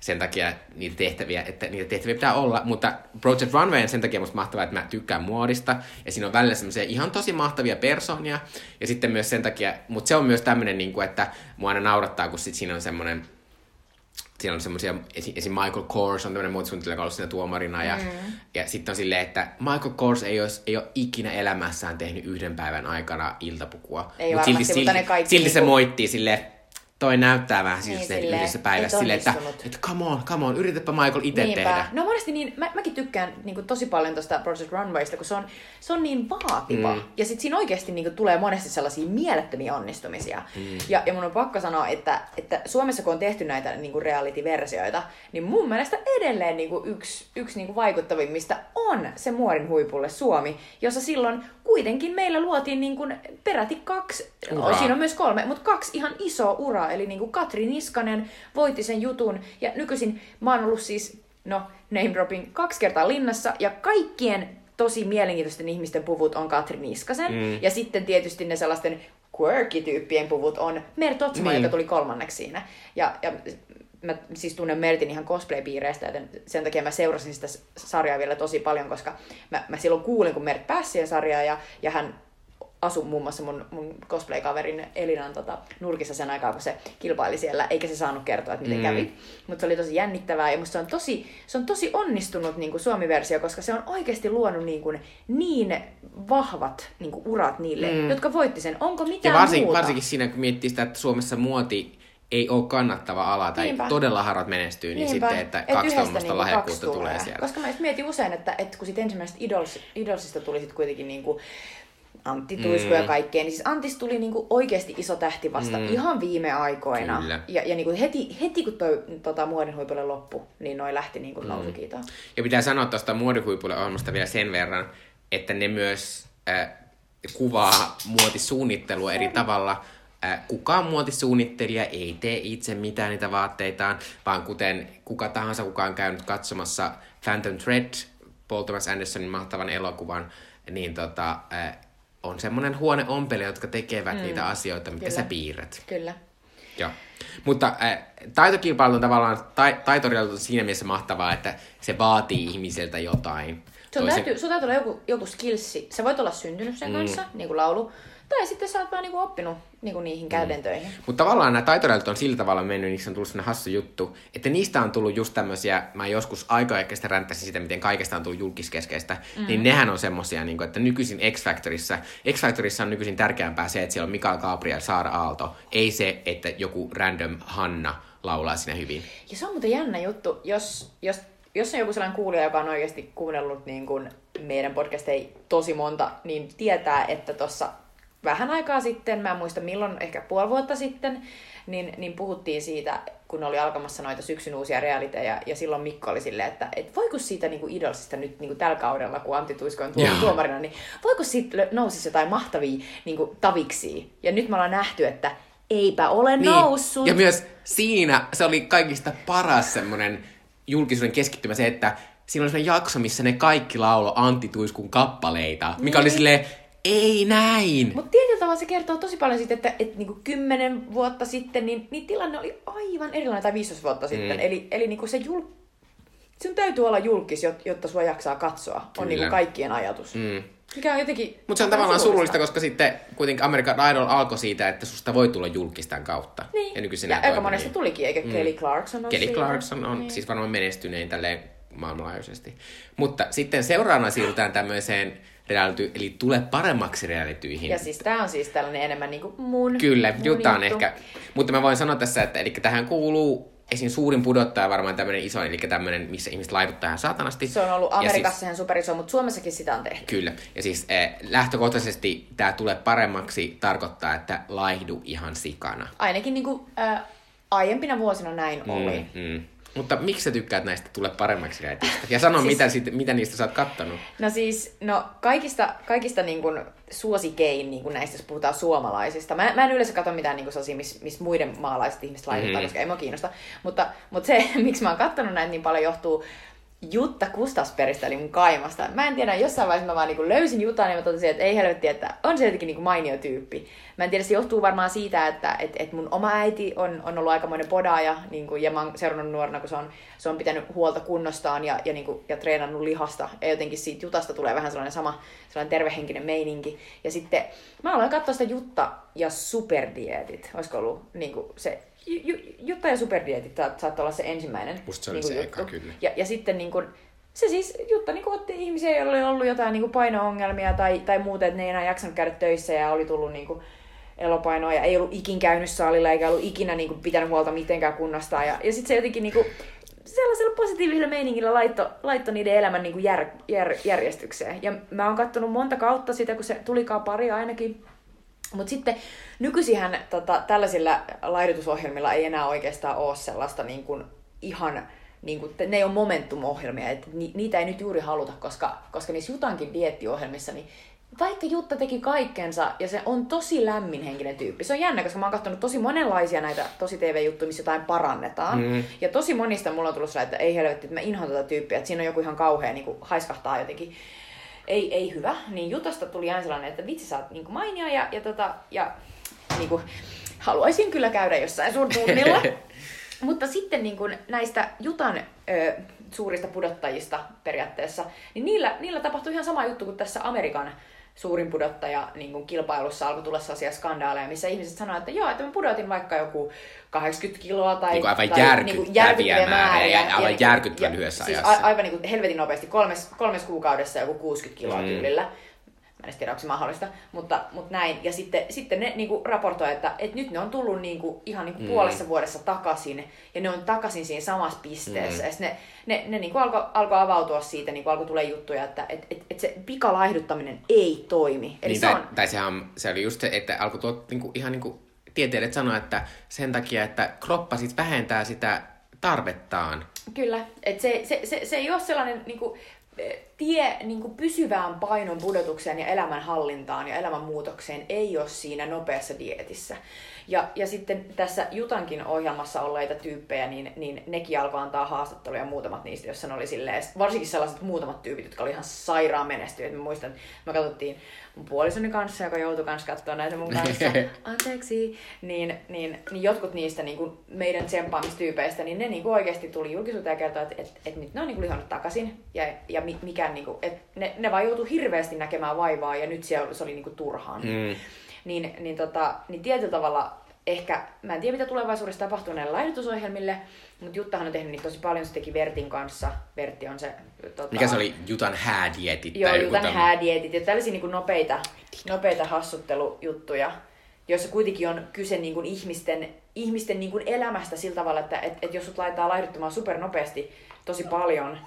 Sen takia niitä tehtäviä, että niitä tehtäviä pitää olla, mutta Project Runway on sen takia musta mahtavaa, että mä tykkään muodista, ja siinä on välillä semmoisia ihan tosi mahtavia persoonia, ja sitten myös sen takia, mutta se on myös tämmöinen, niin kuin, että mua aina naurattaa, kun sit siinä on semmoinen, siinä on semmoisia, esim. Michael Kors on tämmöinen muotisuunnittelija, joka on ollut siinä tuomarina, ja, mm. ja sitten on silleen, että Michael Kors ei, olisi, ei ole ikinä elämässään tehnyt yhden päivän aikana iltapukua.
Ei
Mut silti,
varmasti, mutta
silti,
ne kaikki
silti se
niinku-
moittii silleen, toi näyttää vähän siis
Niin,
niin,
silleen,
yhdessä päivässä silleen, että, että come on, come on, yritäpä Michael itse
Niinpä.
tehdä.
No monesti niin, mä, mäkin tykkään niin kuin, tosi paljon tuosta Project Runwaysta, kun se on, se on niin vaativa. Mm. Ja sitten siinä oikeasti niin kuin, tulee monesti sellaisia mielettömiä onnistumisia. Mm. Ja, ja mun on pakko sanoa, että, että Suomessa kun on tehty näitä niin kuin reality-versioita, niin mun mielestä edelleen niin kuin, yksi, yksi niin kuin, vaikuttavimmista on se Muorin huipulle Suomi, jossa silloin kuitenkin meillä luotiin niin kuin, peräti kaksi,
Uraa.
siinä on myös kolme, mutta kaksi ihan isoa uraa. Eli niin kuin Katri Niskanen voitti sen jutun. Ja nykyisin mä oon ollut siis, no name dropping, kaksi kertaa linnassa. Ja kaikkien tosi mielenkiintoisten ihmisten puvut on Katri Niskasen. Mm. Ja sitten tietysti ne sellaisten quirky-tyyppien puvut on Mert Otsma,
Niin.
joka tuli kolmanneksi siinä. Ja, ja mä siis tunnen Mertin ihan cosplay-piireistä, joten sen takia mä seurasin sitä sarjaa vielä tosi paljon, koska mä, mä silloin kuulin, kun Mert pääsi siihen sarjaan ja, ja hän asui muun muassa mun, mun cosplay-kaverin Elinan tota, nurkissa sen aikaa, kun se kilpaili siellä, eikä se saanut kertoa, että miten
Mm.
kävi. Mutta se oli tosi jännittävää ja musta se on tosi, se on tosi onnistunut niin kuin Suomi-versio, koska se on oikeasti luonut niin, kuin, niin vahvat niin kuin urat niille,
Mm.
jotka voitti sen. Onko
Ja
mitään
varsin,
muuta?
varsinkin siinä, kun miettii sitä, että Suomessa muoti ei ole kannattava ala tai
Niinpä.
todella harvat menestyy, niin
Niinpä.
sitten, että
Et
kaksi tuommoista
niinku
lahjakkuutta
kaksi
tulee sieltä.
Koska mä mietin usein, että, että kun sit ensimmäisestä Idols, Idolsista tuli sit kuitenkin niinku Antti Tuisku
Mm.
ja kaikkea, niin siis Antis tuli niinku oikeasti iso tähti vasta
Mm.
ihan viime aikoina.
Kyllä.
Ja, ja niinku heti, heti kun toi tota, muodin huipulle loppu, niin noi lähti niinku
Mm.
nousukiitoon.
Ja pitää sanoa tuosta muodihuipulle ohjelmasta vielä sen verran, että ne myös äh, kuvaa muotisuunnittelua eri tavalla. Äh, kukaan muotisuunnittelija ei tee itse mitään niitä vaatteitaan, vaan kuten kuka tahansa, kuka on käynyt katsomassa Phantom Thread, Paul Thomas Andersonin mahtavan elokuvan, niin tota, äh, on semmoinen huoneompeli, jotka tekevät mm. niitä asioita, mitä
Kyllä.
sä piirrät.
Kyllä.
Joo. Mutta äh, taitokilpailu on tavallaan, tai, taitorjalta on siinä mielessä mahtavaa, että se vaatii ihmisiltä jotain.
Sun
Toisen-
täytyy, sun täytyy olla joku, joku skillsi. Sä voit olla syntynyt sen mm. kanssa, niin kuin laulu. Tai sitten sä oot vaan niinku oppinut niinku niihin käytäntöihin.
Mutta tavallaan nämä taitoreilta on sillä tavalla mennyt, niistä on tullut sellainen hassu juttu, että niistä on tullut just tämmöisiä, mä joskus aika ehkä sitä ränttäisin sitä, miten kaikesta on tullut julkiskeskeistä, mm. niin nehän on semmosia, niin kuin, että nykyisin X-Factorissa, X-Factorissa on nykyisin tärkeämpää se, että siellä on Mikael Gabriel, Saara Aalto, ei se, että joku random Hanna laulaa siinä hyvin.
Ja se on muuten jännä juttu, jos, jos, jos on joku sellainen kuulija, joka on oikeasti kuunnellut niin kuin meidän podcasteja tosi monta, niin tietää, että tuossa vähän aikaa sitten, mä en muista milloin, ehkä puoli vuotta sitten, niin, niin puhuttiin siitä, kun oli alkamassa noita syksyn uusia realiteja, ja silloin Mikko oli silleen, että et voiko siitä niin kuin Idolsista nyt niin kuin tällä kaudella, kun Antti Tuisko on tuo,
Joo.
tuomarina, niin voiko siitä nousisi jotain mahtavia niin kuin taviksi? Ja nyt me ollaan nähty, että eipä ole
Niin.
noussut.
Ja myös siinä se oli kaikista paras semmoinen julkisuuden keskittymä se, että siinä oli semmoinen jakso, missä ne kaikki laulo Antti Tuiskun kappaleita, mikä oli
Niin.
silleen, ei näin.
Mutta tietyllä tavalla se kertoo tosi paljon siitä, että, että niinku kymmenen vuotta sitten niin, niin tilanne oli aivan erilainen, tai 15 vuotta sitten. Eli, eli niinku se jul... Sun täytyy olla julkis, jot- jotta sua jaksaa katsoa, on
Kyllä.
niinku kaikkien ajatus.
Mm.
Mikä on jotenkin...
Mutta se on tavallaan surullista, koska sitten kuitenkin American Idol alkoi siitä, että susta voi tulla julkistan kautta.
Niin.
Ja nykyisin
ja aika monesta tulikin, eikö Kelly Clarkson on
Kelly
siinä?
Clarkson on
Niin.
siis varmaan menestynein tälleen maailmanlaajuisesti. Mutta sitten seuraavana siirrytään tämmöiseen reality, eli tule paremmaksi realityihin.
Ja siis tää on siis tällainen enemmän niinku mun
Kyllä,
mun
Jutta on
juttu.
ehkä. Mutta mä voin sanoa tässä, että eli tähän kuuluu esim. suurin pudottaja varmaan tämmöinen iso, eli tämmöinen, missä ihmiset laiduttaa ihan saatanasti.
Se on ollut
Ja
Amerikassa
siis,
ihan superiso, mutta Suomessakin sitä on tehty.
Kyllä. Ja siis eh, lähtökohtaisesti tämä tulee paremmaksi tarkoittaa, että laihdu ihan sikana.
Ainakin niinku, äh, aiempina vuosina näin oli.
Mm, mm. Mutta miksi sä tykkäät näistä tule paremmaksi realitistä? Ja sano,
Siis-
mitä, sit, mitä niistä sä oot kattonut.
No siis, no kaikista, kaikista niin kuin suosikein niin kuin näistä, jos puhutaan suomalaisista. Mä, mä en yleensä katso mitään niin sellaisia, missä miss muiden maalaiset ihmiset laittaa,
Mhm.
koska ei mua kiinnosta. Mutta, mutta se, *laughs* miksi mä oon kattonut näitä niin paljon, johtuu Jutta Kustasperistä, eli mun kaimasta. Mä en tiedä, jossain vaiheessa mä vaan niin löysin Jutan ja mä totesin, että ei helvetti, että on se jotenkin niin mainio tyyppi. Mä en tiedä, se johtuu varmaan siitä, että et, et mun oma äiti on, on ollut aikamoinen podaaja, niin kuin, ja mä oon seurannut nuorena, kun se on, se on pitänyt huolta kunnostaan ja, ja, niin kuin, ja treenannut lihasta. Ja jotenkin siitä Jutasta tulee vähän sellainen sama sellainen tervehenkinen meininki. Ja sitten mä aloin katsoa sitä Jutta ja superdietit. Olisiko ollut niin kuin se Jutta ja superdietit sa- saattoi olla se ensimmäinen
Musta se oli
niin
se eka, kyllä.
Ja, ja sitten niin kuin, se siis, Jutta niin kuin, otti ihmisiä, joilla oli ollut jotain niin kuin paino-ongelmia tai, tai muuta, että ne ei enää jaksanut käydä töissä ja oli tullut niin kuin, elopainoa ja ei ollut ikin käynyt salilla eikä ollut ikinä niin kuin, pitänyt huolta mitenkään kunnostaan. Ja, ja sitten se jotenkin niin kuin, sellaisella positiivisella meiningillä laitto, laitto niiden elämän niin kuin jär, jär, järjestykseen. Ja mä oon kattonut monta kautta sitä, kun se tulikaan pari ainakin. Mutta sitten nykyisihän tota, tällaisilla laihdutusohjelmilla ei enää oikeastaan ole sellaista niin kuin, ihan niin kuin, ne ei ole momentum-ohjelmia, että ni, niitä ei nyt juuri haluta, koska, koska niissä Jutankin diettiohjelmissa, niin vaikka Jutta teki kaikkensa ja se on tosi lämminhenkinen tyyppi. Se on jännä, koska mä oon katsonut tosi monenlaisia näitä tosi TV-juttuja, missä jotain parannetaan. Mm. Ja tosi monista mulla on tullut sellainen, että ei helvetti, että mä inhoan tätä tyyppiä, että siinä on joku ihan kauhea niin kuin haiskahtaa jotenkin. Ei, ei hyvä. Niin Jutasta tuli aina sellainen, että vitsi sä oot niin mainia ja, ja, tota, ja niin kuin, haluaisin kyllä käydä jossain sun tunnilla. *laughs* Mutta sitten niin kuin näistä Jutan ö, suurista pudottajista periaatteessa, niin niillä, niillä tapahtui ihan sama juttu kuin tässä Amerikan suurin pudottaja niin kuin kilpailussa alkoi tulla sellaisia skandaaleja, missä ihmiset sanoivat, että joo, että mä pudotin vaikka joku 80 kiloa tai,
niin aivan
tai
järkyttäviä niin järkyttäviä määriä. Ja, aivan järkyttävän lyhyessä
siis
ajassa.
aivan niin kuin helvetin nopeasti, kolmes, kolmes kuukaudessa joku 60 kiloa mm. tyylillä edes tiedä, onko se mahdollista, mutta, mutta näin. Ja sitten, sitten ne niin kuin, raportoi, että, että nyt ne on tullut niin kuin, ihan niin kuin, mm. puolessa vuodessa takaisin, ja ne on takaisin siinä samassa pisteessä. Mm. Ja ne, ne, ne niin kuin, alkoi alko avautua siitä, niin kuin, alkoi tulee juttuja, että et, et, et se pikalaihduttaminen ei toimi.
Eli niin, se, tai, on... tai sehän, se oli just se, että alkoi tuot, niin kuin, ihan niin kuin tieteilijät sanoa, että sen takia, että kroppa sit vähentää sitä tarvettaan.
Kyllä, että se, se, se, se ei ole sellainen niin kuin, tie niin kuin pysyvään painon pudotukseen ja elämänhallintaan ja elämänmuutokseen ei ole siinä nopeassa dietissä. Ja, ja sitten tässä Jutankin ohjelmassa olleita tyyppejä, niin, niin nekin alkoi antaa haastatteluja muutamat niistä, jossa ne oli silleen, varsinkin sellaiset muutamat tyypit, jotka oli ihan sairaan menestyjät. Mä muistan, että me katsottiin mun puolisoni kanssa, joka joutui kanssa katsoa näitä mun kanssa, *laughs* anteeksi, niin, niin, niin jotkut niistä niin kuin meidän tsemppaamistyypeistä, niin ne niin kuin oikeasti tuli julkisuuteen ja kertoi, että, että, että nyt ne on niin kuin lihannut takaisin ja, ja mikään, niin kuin, että ne, ne vaan joutui hirveästi näkemään vaivaa ja nyt siellä, se oli niin kuin turhaan. Mm niin, niin, tota, niin tietyllä tavalla ehkä, mä en tiedä mitä tulevaisuudessa tapahtuu näille laihdutusohjelmille, mutta Juttahan on tehnyt niitä tosi paljon, se teki Vertin kanssa. Vertti on se... Tota,
Mikä se oli? Jutan häädietit?
Joo, Jutan häädietit ja tällaisia niin kuin nopeita, nopeita hassuttelujuttuja, joissa kuitenkin on kyse niin kuin ihmisten, ihmisten niin kuin elämästä sillä tavalla, että et, et jos sut laitetaan laihduttamaan supernopeasti tosi paljon,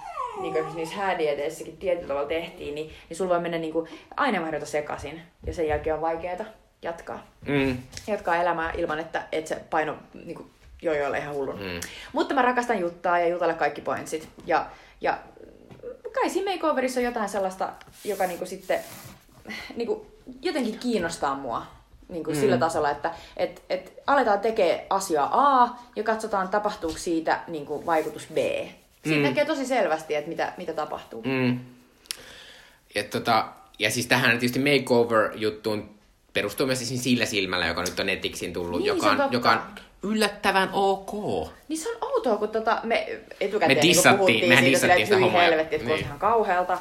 niin kuin niissä häädieteissäkin tietyllä tavalla tehtiin, niin, niin sulla voi mennä niin kuin aineenvaihdunta sekaisin ja sen jälkeen on vaikeaa jatkaa, mm. jatkaa elämää ilman, että, että se paino niin kuin, jojoille ihan hullun. Mm. Mutta mä rakastan Juttaa ja Jutalle kaikki pointsit. Ja, ja kai siinä makeoverissa on jotain sellaista, joka niinku sitten niinku, jotenkin kiinnostaa mua niin kuin mm. sillä tasolla, että et, et aletaan tekemään asiaa A ja katsotaan tapahtuuko siitä niin kuin vaikutus B. Siinä mm. näkee tosi selvästi, että mitä, mitä tapahtuu. Mm.
Ja, tota, ja siis tähän tietysti makeover-juttuun perustuu myös siis sillä silmällä, joka nyt on netiksi tullut, niin, joka, on, joka on yllättävän ok.
Niin se on outoa, kun tota, me etukäteen me dissattiin, niin puhuttiin mehän siitä, että hyi helvetti, että niin. ihan kauhealta.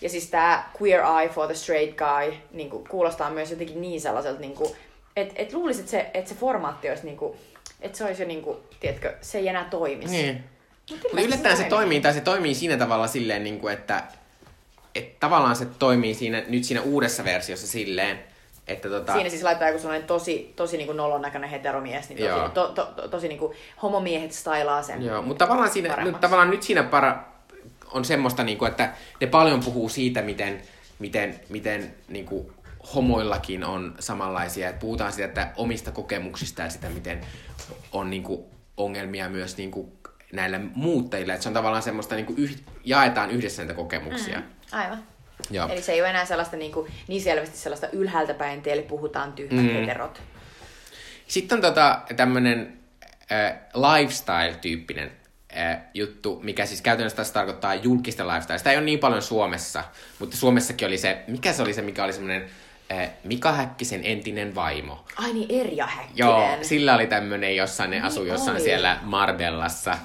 Ja siis tämä queer eye for the straight guy niin kuin, kuulostaa myös jotenkin niin sellaiselta, niin kuin, että et luulisit, että se, että se formaatti olisi, niin kuin, että se olisi jo, niin kuin, tiedätkö, se ei enää toimisi.
Niin. Mutta yllättäen se, se toimii, tai se toimii siinä tavalla silleen, niin kuin, että, että tavallaan se toimii siinä, nyt siinä uudessa versiossa silleen, että tota...
Siinä siis laittaa joku sellainen tosi, tosi niin kuin nolon näköinen heteromies, niin tosi, to, to, to, tosi niin kuin homomiehet stylaa sen.
Joo, mutta tavallaan, siinä, nyt, tavallaan nyt siinä para, on semmoista, niin kuin, että ne paljon puhuu siitä, miten, miten, miten niin kuin, homoillakin on samanlaisia. Että puhutaan siitä, että omista kokemuksista ja sitä, miten on niin kuin, ongelmia myös niin kuin, näillä muuttajilla. Että se on tavallaan semmoista, niin kuin, yh, jaetaan yhdessä näitä kokemuksia. Mm,
aivan. Joo. Eli se ei ole enää sellaista niin, kuin, niin selvästi sellaista ylhäältä päin, teille puhutaan tyhmät mm. heterot.
Sitten on tota, tämmöinen äh, lifestyle-tyyppinen äh, juttu, mikä siis käytännössä tässä tarkoittaa julkista lifestyle. Sitä ei ole niin paljon Suomessa, mutta Suomessakin oli se, mikä se oli se, mikä oli semmoinen äh, Mika Häkkisen entinen vaimo.
Ai niin, Erja Häkkinen.
Joo, sillä oli tämmöinen, jossain ne niin asui jossain oli. siellä Marbellassa.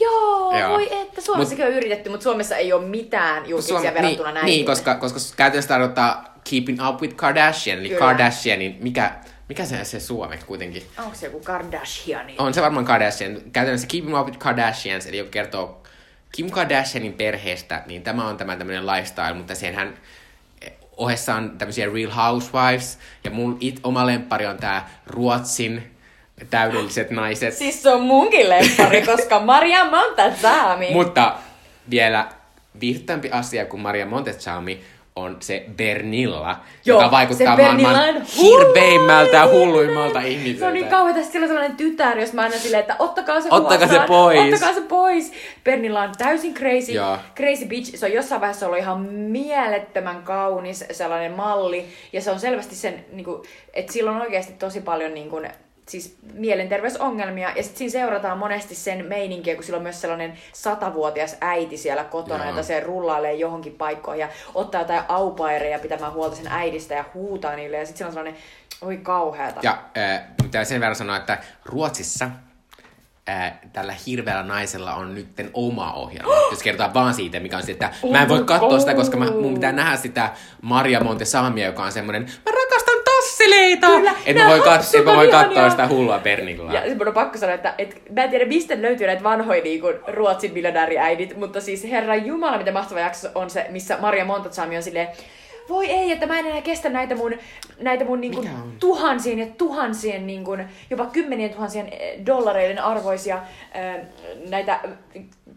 Joo, Joo. voi että Suomessakin Mut, on yritetty, mutta Suomessa ei ole mitään julkisia Suom- verrattuna
niin,
näihin.
Niin, koska, koska käytännössä tarkoittaa Keeping Up with Kardashian, eli Kyllä. Kardashianin, mikä, mikä se se suomeksi kuitenkin?
Onko se joku Kardashian?
On se varmaan Kardashian. Käytännössä Keeping Up with Kardashians, eli joka kertoo Kim Kardashianin perheestä, niin tämä on tämä tämmöinen lifestyle, mutta senhän ohessa on tämmöisiä Real Housewives, ja mun it, oma lemppari on tää Ruotsin täydelliset naiset.
Siis se on munkin lemppari, *laughs* koska Maria Montazami.
Mutta vielä viihdyttämpi asia kuin Maria Montazami on se Bernilla,
Joo,
joka vaikuttaa
se
maailman hirveimmältä ja hulluimmalta ihmiseltä.
Se on niin kauheeta, sillä on sellainen tytär, jos mä aina silleen, että ottakaa se
Ottakaa se pois.
Ottakaa se pois. Bernilla on täysin crazy,
Joo.
crazy bitch. Se on jossain vaiheessa ollut ihan mielettömän kaunis sellainen malli. Ja se on selvästi sen, niin kuin, että sillä on oikeasti tosi paljon niin kuin, siis mielenterveysongelmia. Ja sitten siinä seurataan monesti sen meininkiä, kun sillä on myös sellainen satavuotias äiti siellä kotona,
Joo.
jota se rullailee johonkin paikkoihin ja ottaa jotain aupaireja pitämään huolta sen äidistä ja huutaa niille. Ja sitten sillä on sellainen, oi kauheata.
Ja äh, pitää sen verran sanoa, että Ruotsissa äh, tällä hirveällä naisella on nytten oma ohjelma. *gasps* Jos kertaa vaan siitä, mikä on se, että mä en voi katsoa sitä, koska mä, mun pitää nähdä sitä Maria Montesamia, joka on semmoinen, mä rakastan tasseleita!
Kyllä,
että mä
nää
voi, kat- et mä katsoa sitä hullua Bernillaa.
Ja mun on pakko sanoa, että, että mä en tiedä mistä löytyy näitä vanhoja niin kuin, Ruotsin miljonääriäidit, mutta siis herra Jumala, mitä mahtava jakso on se, missä Maria Montazami on silleen, voi ei, että mä en enää kestä näitä mun, näitä mun niin kuin, tuhansien ja tuhansien, niin kuin, jopa kymmenien tuhansien eh, dollareiden arvoisia äh, näitä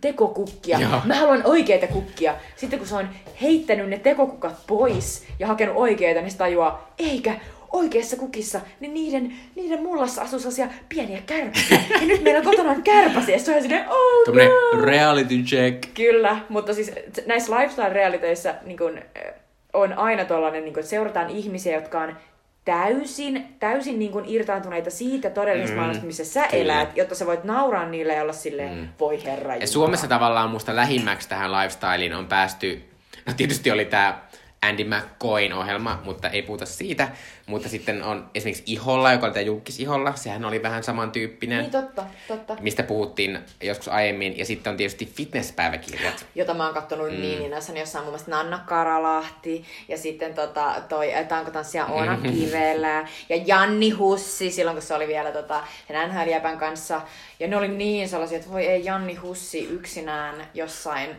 tekokukkia.
Joo.
Mä haluan oikeita kukkia. Sitten kun se on heittänyt ne tekokukat pois ja hakenut oikeita, niin se tajuaa, eikä, oikeassa kukissa, niin niiden, niiden mullassa asuu sellaisia pieniä kärpäsiä. Ja nyt meillä kotona on kärpäsiä. Se on ihan silleen, oh
Tämmönen
no.
reality check.
Kyllä, mutta siis näissä lifestyle-realiteissa niin kun, äh, on aina tollainen, niin kun, että seurataan ihmisiä, jotka on täysin, täysin niin kun, irtaantuneita siitä todellisesta
Mm,
maailmasta, missä sä
kyllä.
elät, jotta sä voit nauraa niille ja olla silleen,
Mm.
voi herra
Ja
Jumala.
Suomessa tavallaan musta lähimmäksi tähän lifestyleen on päästy, no tietysti oli tää Andy McCoyn ohjelma, mutta ei puhuta siitä. Mutta sitten on esimerkiksi Iholla, joka oli tämä julkis Iholla, sehän oli vähän samantyyppinen,
Niin totta, totta.
mistä puhuttiin joskus aiemmin. Ja sitten on tietysti fitnesspäiväkirjat.
jota mä oon kattonut mm. niin jossa on muun muassa Nanna Karalahti ja sitten tota, toi tankotanssija Oona Kivelä ja Janni Hussi silloin, kun se oli vielä tota, sen nhl kanssa. Ja ne oli niin sellaisia, että voi ei Janni Hussi yksinään jossain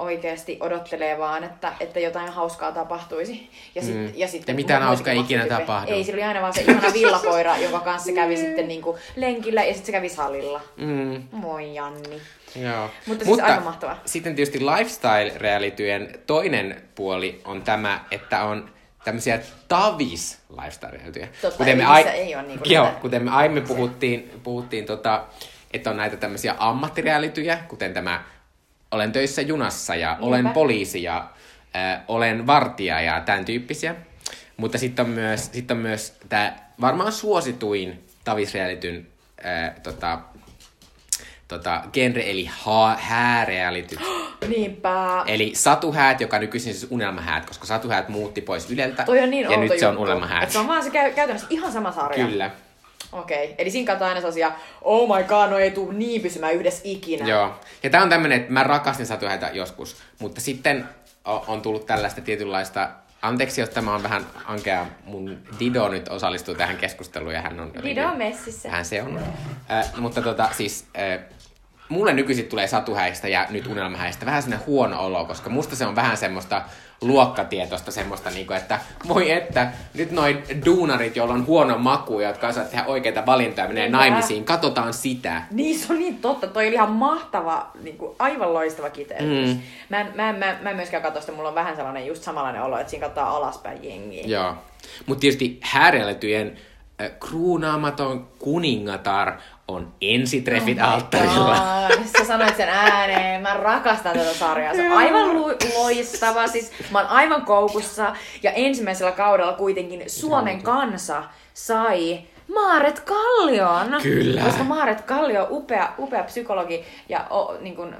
oikeasti odottelee vaan, että, että jotain hauskaa tapahtuisi. Ja, sit,
Mm.
ja, sitten
Ja mitään hauskaa ei ikinä tapahdu.
Ei, sillä oli aina vaan se ihana villakoira, *laughs* jonka kanssa se kävi sitten niinku lenkillä ja sitten se kävi salilla.
Mm,
Moi Janni.
joo.
Mutta siis aivan mahtavaa.
Sitten tietysti lifestyle-realityjen toinen puoli on tämä, että on tämmöisiä tavis lifestyle-realityjä.
Totta, eli missä ei ole niinku
joo,
näitä-
kuten me aiemmin puhuttiin, puhuttiin tota, että on näitä tämmöisiä ammattirealityjä, kuten tämä Olen töissä junassa ja
Niinpä.
olen poliisi ja äh, olen vartija ja tämän tyyppisiä. Mutta sitten on myös, sit on myös tämä varmaan suosituin tavisrealityn äh, tota, tota, genre, eli ha- häärealityt. *gasps*
Niinpä.
eli satuhäät, joka nykyisin siis unelmahäät, koska satuhäät muutti pois Yleltä.
Toi on niin
ja nyt se on
juttu.
unelmahäät.
Et se on vaan se käy, käytännössä ihan sama sarja.
Kyllä.
Okei, okay. eli siinä kautta aina sellaisia, oh my god, no ei tuu niin pysymään yhdessä ikinä.
Joo. Ja tää on tämmönen, että mä rakastin satuhäitä joskus, mutta sitten on tullut tällaista tietynlaista Anteeksi, jos tämä on vähän ankea. Mun Dido nyt osallistuu tähän keskusteluun ja hän on...
Dido on messissä.
Hän se on. Äh, mutta tota, siis... Äh, mulle nykyisin tulee satuhäistä ja nyt unelmahäistä vähän sinne huono olo, koska musta se on vähän semmoista luokkatietoista semmoista, niinku, että voi että nyt noin duunarit, joilla on huono maku ja jotka osaa tehdä oikeita valintoja, menee
Niinpä.
naimisiin, katsotaan sitä.
Niin, se on niin totta. Toi oli ihan mahtava, niin kuin, aivan loistava kiteytys.
Mm.
Mä, en, mä, en, mä, mä en myöskään katso sitä, mulla on vähän sellainen just samanlainen olo, että siinä katsotaan alaspäin jengiä.
Joo. Mutta tietysti häärealityjen äh, kruunaamaton kuningatar on ensitreffit oh alttarilla.
God, Sä sanoit sen ääneen. Mä rakastan tätä sarjaa. Se on aivan lu- loistava. Siis mä oon aivan koukussa. Ja ensimmäisellä kaudella kuitenkin Suomen kansa sai Maaret Kallion.
Kyllä.
Koska Maaret Kallio on upea, upea psykologi ja o, niin kun,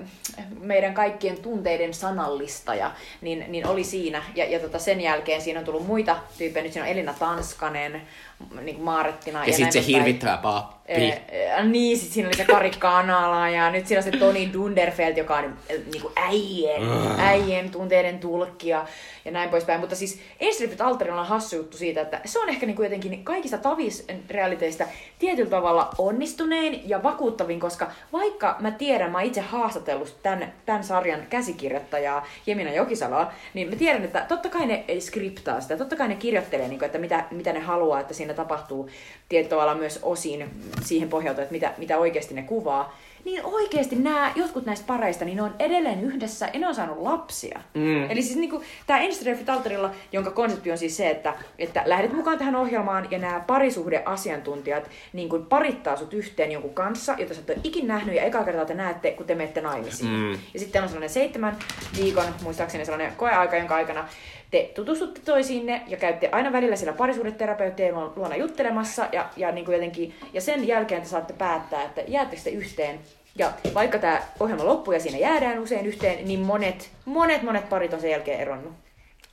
meidän kaikkien tunteiden sanallistaja, niin, niin oli siinä. Ja, ja tota, sen jälkeen siinä on tullut muita tyyppejä. Nyt siinä on Elina Tanskanen niin kuin Maarettina.
Ja, sitten se hirvittävä pappi.
Eh, niin, sit siinä oli se Kari Kanala ja nyt siinä on se Toni Dunderfeld, joka on eh, niinku äijien, äijien tunteiden tulkkija ja näin poispäin. Mutta siis Enstripit Alterilla on hassu juttu siitä, että se on ehkä niinku jotenkin kaikista tavis-realiteista tietyllä tavalla onnistunein ja vakuuttavin, koska vaikka mä tiedän, mä oon itse haastatellut tämän, tämän sarjan käsikirjoittajaa Jemina Jokisalaa, niin mä tiedän, että totta kai ne skriptaa sitä, totta kai ne kirjoittelee, niinku, että mitä, mitä ne haluaa, että siinä tapahtuu tietyllä tavalla myös osin siihen pohjautuen, että mitä, mitä oikeasti ne kuvaa niin oikeasti nämä, jotkut näistä pareista, niin ne on edelleen yhdessä ja ne on saanut lapsia. Mm. Eli siis niinku, tämä Enstrefit Alterilla, jonka konsepti on siis se, että, että lähdet mukaan tähän ohjelmaan ja nämä parisuhdeasiantuntijat niin kuin parittaa sut yhteen jonkun kanssa, jota sä et ole ikin nähnyt ja eka kertaa te näette, kun te menette naimisiin. Mm. Ja sitten on sellainen seitsemän viikon, muistaakseni sellainen koeaika, jonka aikana te tutustutte toisiinne ja käytte aina välillä siellä parisuhdeterapeuttien luona juttelemassa ja, ja, niin kuin jotenkin, ja sen jälkeen te saatte päättää, että jäättekö te yhteen. Ja vaikka tämä ohjelma loppuu ja siinä jäädään usein yhteen, niin monet, monet, monet parit on sen jälkeen eronnut.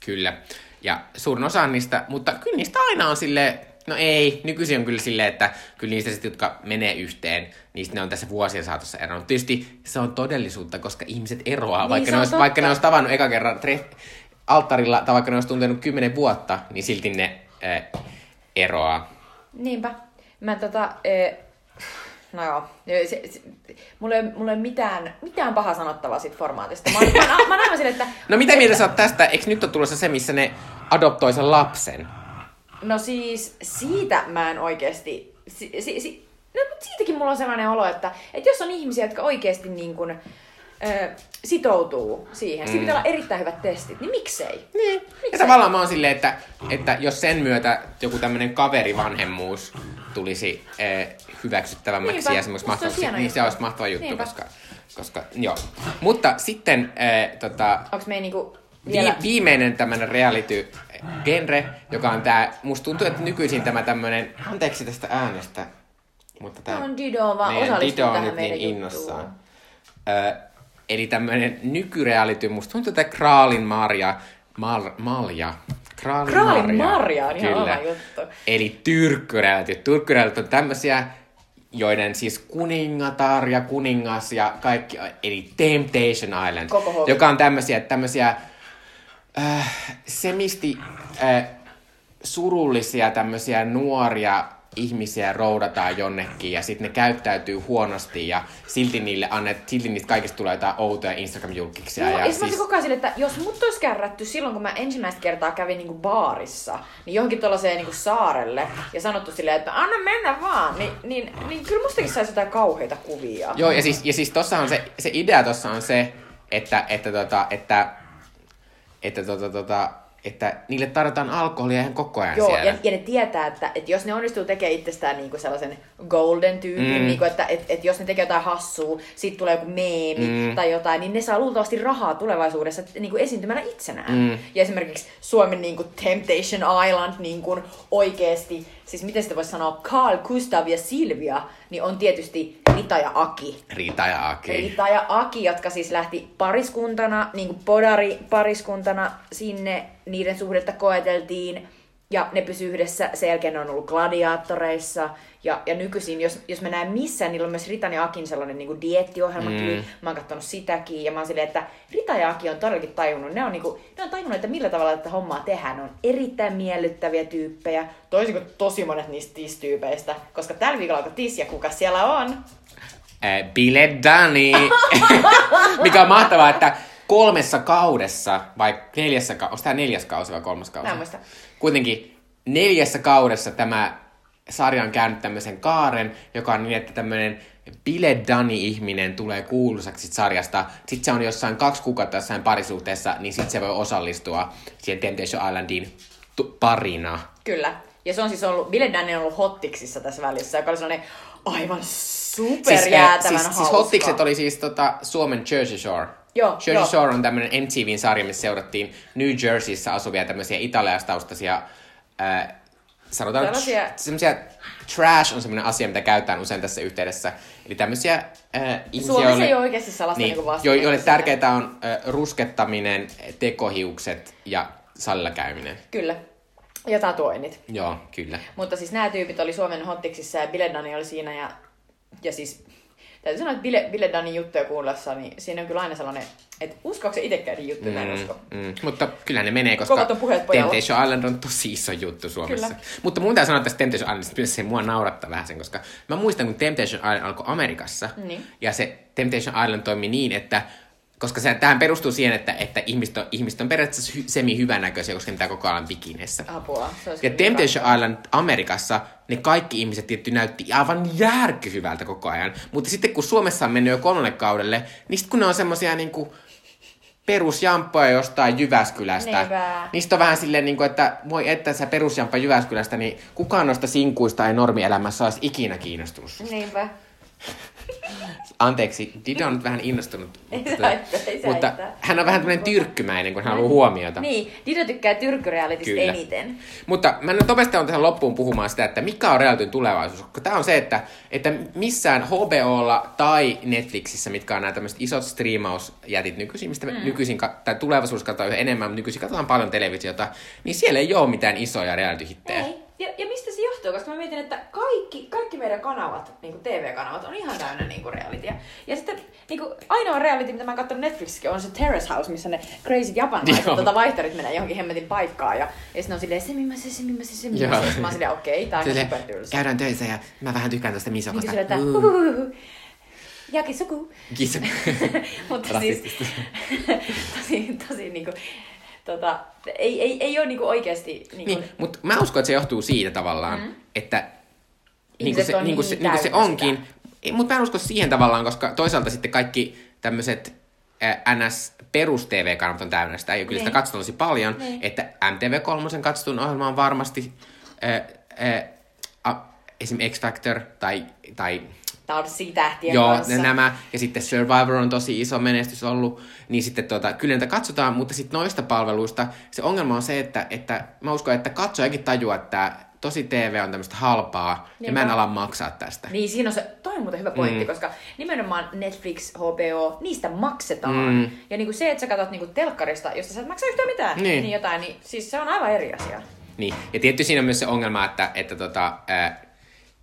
Kyllä. Ja suurin osa niistä, mutta kyllä niistä aina on sille No ei, nykyisin on kyllä silleen, että kyllä niistä sit, jotka menee yhteen, niistä ne on tässä vuosien saatossa eronnut. Tietysti se on todellisuutta, koska ihmiset eroaa, niin, vaikka, ne olisi, vaikka ne olisi tavannut eka kerran alttarilla, tai vaikka ne olisi tuntenut kymmenen vuotta, niin silti ne äh, eroaa.
Niinpä. Mä tota, äh, no joo, se, se, mulla ei, mulla ei mitään, mitään pahaa sanottavaa siitä formaatista. Mä, mä, mä, mä näen sille, että...
No mitä mieltä sä oot tästä? Eikö nyt ole tulossa se, missä ne adoptoi sen lapsen?
No siis siitä mä en oikeasti... Si, si, si, no, siitäkin mulla on sellainen olo, että, että jos on ihmisiä, jotka oikeasti niin kuin, sitoutuu siihen. Siinä mm. pitää olla erittäin hyvät testit, niin miksei?
Niin. miksei? Ja tavallaan mä oon silleen, että, että jos sen myötä joku tämmöinen kaverivanhemmuus tulisi äh, hyväksyttävämmäksi Niinpä. ja semmoista mahtavasti, niin se olisi mahtava juttu, Niinpä. koska, koska joo. Mutta sitten äh, tota,
Onks me niinku
vielä... Vi- viimeinen tämmöinen reality genre, joka on tää, musta tuntuu, että nykyisin tämä tämmöinen, anteeksi tästä äänestä, mutta tämä
on Dido vaan
Dido on nyt niin innossaan. Ö, Eli tämmöinen nykyreality, musta tuntuu, että Kraalin Marja, Mal, Malja,
Kraalin, Kraalin Marja, Marja on ihan kyllä. juttu.
Eli tyrkkyreality. Tyrkkyreality on tämmöisiä, joiden siis kuningatar ja kuningas ja kaikki, eli Temptation Island, Koko joka on tämmöisiä, tämmöisiä äh, semisti äh, surullisia tämmöisiä nuoria ihmisiä roudataan jonnekin ja sitten ne käyttäytyy huonosti ja silti niille annet, silti niistä kaikista tulee jotain outoja Instagram-julkiksia.
No, ja, ja siis... koko ajan sille, että jos mut olisi kärrätty silloin, kun mä ensimmäistä kertaa kävin niinku baarissa, niin johonkin tuollaiseen niinku saarelle ja sanottu silleen, että anna mennä vaan, niin, niin, niin kyllä mustakin saisi jotain kauheita kuvia.
Joo, ja siis, ja siis tossa on se, se idea tossa on se, että, että, tota, että, että tota, tota, että niille tarjotaan alkoholia ihan koko ajan
Joo,
siellä.
Ja, ja ne tietää, että, että jos ne onnistuu tekemään itsestään niin kuin sellaisen golden tyypin, mm. niin kuin, että että, että jos ne tekee jotain hassua, siitä tulee joku meemi mm. tai jotain, niin ne saa luultavasti rahaa tulevaisuudessa niin kuin esiintymällä itsenään. Mm. Ja esimerkiksi Suomen niin kuin Temptation Island niin kuin oikeasti siis miten sitä voisi sanoa, Carl, Gustav ja Silvia, niin on tietysti Rita ja Aki.
Rita ja Aki.
Rita ja Aki, jotka siis lähti pariskuntana, niin kuin podari pariskuntana sinne, niiden suhdetta koeteltiin, ja ne pysy yhdessä, sen jälkeen ne on ollut gladiaattoreissa, ja, ja nykyisin, jos, jos mä näen missään, niillä on myös Ritan ja Akin sellainen niin diettiohjelma, mm. mä oon katsonut sitäkin, ja mä oon silleen, että Rita ja Aki on todellakin tajunnut, ne on, niin kuin, ne on tajunnut, että millä tavalla tätä hommaa tehdään, ne on erittäin miellyttäviä tyyppejä, toisin kuin tosi monet niistä tis-tyypeistä, koska tällä viikolla alkoi tis, ja kuka siellä on?
Äh, Bile Dani, *laughs* mikä on mahtavaa, että kolmessa kaudessa, vai neljässä kaudessa, onko tämä neljäs kausi vai kolmas kausi?
Mä
Kuitenkin neljässä kaudessa tämä sarja on käynyt tämmöisen kaaren, joka on niin, että tämmöinen Bile Dani-ihminen tulee kuuluisaksi sarjasta. Sitten se on jossain kaksi kuukautta jossain parisuhteessa, niin sitten se voi osallistua siihen Temptation Islandiin parina.
Kyllä. Ja se on siis ollut, Bile Dani on ollut Hottiksissa tässä välissä, joka oli sellainen aivan superjäätävän siis,
siis, siis Hottikset oli siis tota, Suomen Jersey Shore.
Joo,
Jersey jo. Shore on tämmöinen MTVn sarja, missä seurattiin New Jerseyssä asuvia tämmöisiä italiastaustaisia äh, sanotaan Tällaisia... semmoisia trash on semmoinen asia, mitä käytetään usein tässä yhteydessä. Eli tämmöisiä äh,
ihmisiä, Suomessa ei ole oikeasti sellaista niin, niin
jo, joille tärkeää on äh, ruskettaminen, tekohiukset ja salilla käyminen.
Kyllä. Ja tatuoinnit.
Joo, kyllä.
Mutta siis nämä tyypit oli Suomen hottiksissa ja Bile Dani oli siinä ja, ja siis täytyy sanoa, että Bile, Bile Danin juttuja kuullessa, niin siinä on kyllä aina sellainen, että uskoako se itsekään niin juttuja, mm, en usko.
Mm, mutta kyllä ne menee, koska. Temptation Island on tosi iso juttu Suomessa.
Kyllä.
Mutta mun täytyy sanoa tästä Temptation Islandista myös se mua naurattaa vähän sen, koska mä muistan, kun Temptation Island alkoi Amerikassa,
Niin.
ja se Temptation Island toimi niin, että koska se, tähän perustuu siihen, että, että ihmiset, on, ihmiset on periaatteessa hy, semi-hyvänäköisiä, koska ne koko ajan bikineissä.
Apua. Se
Ja Temptation
hyvä.
Island Amerikassa, ne kaikki ihmiset tietty näytti aivan järkyhyvältä koko ajan. Mutta sitten kun Suomessa on mennyt jo kolmannen kaudelle, niin sitten kun ne on semmosia niinku perusjamppoja jostain Jyväskylästä,
Niinpä.
niin sit on vähän silleen, niinku, että voi että sä perusjamppa Jyväskylästä, niin kukaan noista sinkuista ei normielämässä olisi ikinä kiinnostunut. susta.
Niinpä.
Anteeksi, Dido on nyt vähän innostunut. *laughs*
Ei
mutta,
se haittaa, ei
mutta hän on vähän tämmöinen tyrkkymäinen, kun hän haluaa huomiota.
Niin, Dido tykkää tyrkkyrealitista eniten.
Mutta mä nyt nopeasti on tähän loppuun puhumaan sitä, että mikä on realityn tulevaisuus. Tämä on se, että, että missään HBOlla tai Netflixissä, mitkä on nämä tämmöiset isot striimausjätit nykyisin, mistä mm. nykyisin, tai tulevaisuudessa katsotaan yhä enemmän, mutta nykyisin katsotaan paljon televisiota, niin siellä ei ole mitään isoja reality-hittejä.
Ei. Ja, ja mistä se johtuu? Koska mä mietin, että kaikki, kaikki meidän kanavat, niin kuin TV-kanavat, on ihan täynnä niin kuin realitya. Ja sitten niin kuin, ainoa reality, mitä mä oon katsonut Netflixissäkin, on se Terrace House, missä ne crazy japanilaiset tota vaihtarit menee johonkin hemmetin paikkaan. Ja, ja sitten on silleen, se millaisen, se millaisen, se
Joo.
millaisen. Sitten mä oon silleen, okei, tää on supertylsä.
käydään töissä ja mä vähän tykkään tuosta
Niin
misokosta.
kuin silleen, että *laughs*
Uh,
huhuhuhu. Jakisuku.
Kiitos. *laughs*
Mutta siis *laughs* tosi, tosi niinku, tota, ei, ei, ei ole niinku oikeasti niinku,
Niin, mutta mä uskon, että se johtuu siitä tavallaan, mm. että niin
Ihmiset
se,
on
niin kuin se,
niin
niin kuin se onkin. Mutta mä en usko siihen tavallaan, koska toisaalta sitten kaikki tämmöiset NS perus TV-kanavat on täynnä sitä, ja kyllä sitä
Niin.
katsotaan tosi paljon,
Niin.
että MTV3 katsotun ohjelma on varmasti äh, äh, esim. X-Factor tai, tai
Tanssitähtien
Joo,
kanssa.
ne, nämä. Ja sitten Survivor on tosi iso menestys ollut. Niin sitten tuota, kyllä niitä katsotaan, mutta sitten noista palveluista se ongelma on se, että, että mä uskon, että katsojakin tajuaa, että tosi TV on tämmöistä halpaa ja mä en ala maksaa tästä.
Niin, siinä on se, toi on muuten hyvä pointti, mm. koska nimenomaan Netflix, HBO, niistä maksetaan.
Mm.
Ja niinku se, että sä katsot niinku telkkarista, josta sä et maksa yhtään mitään,
Niin.
niin jotain, niin siis se on aivan eri asia.
Niin. Ja tietty siinä on myös se ongelma, että, että tota,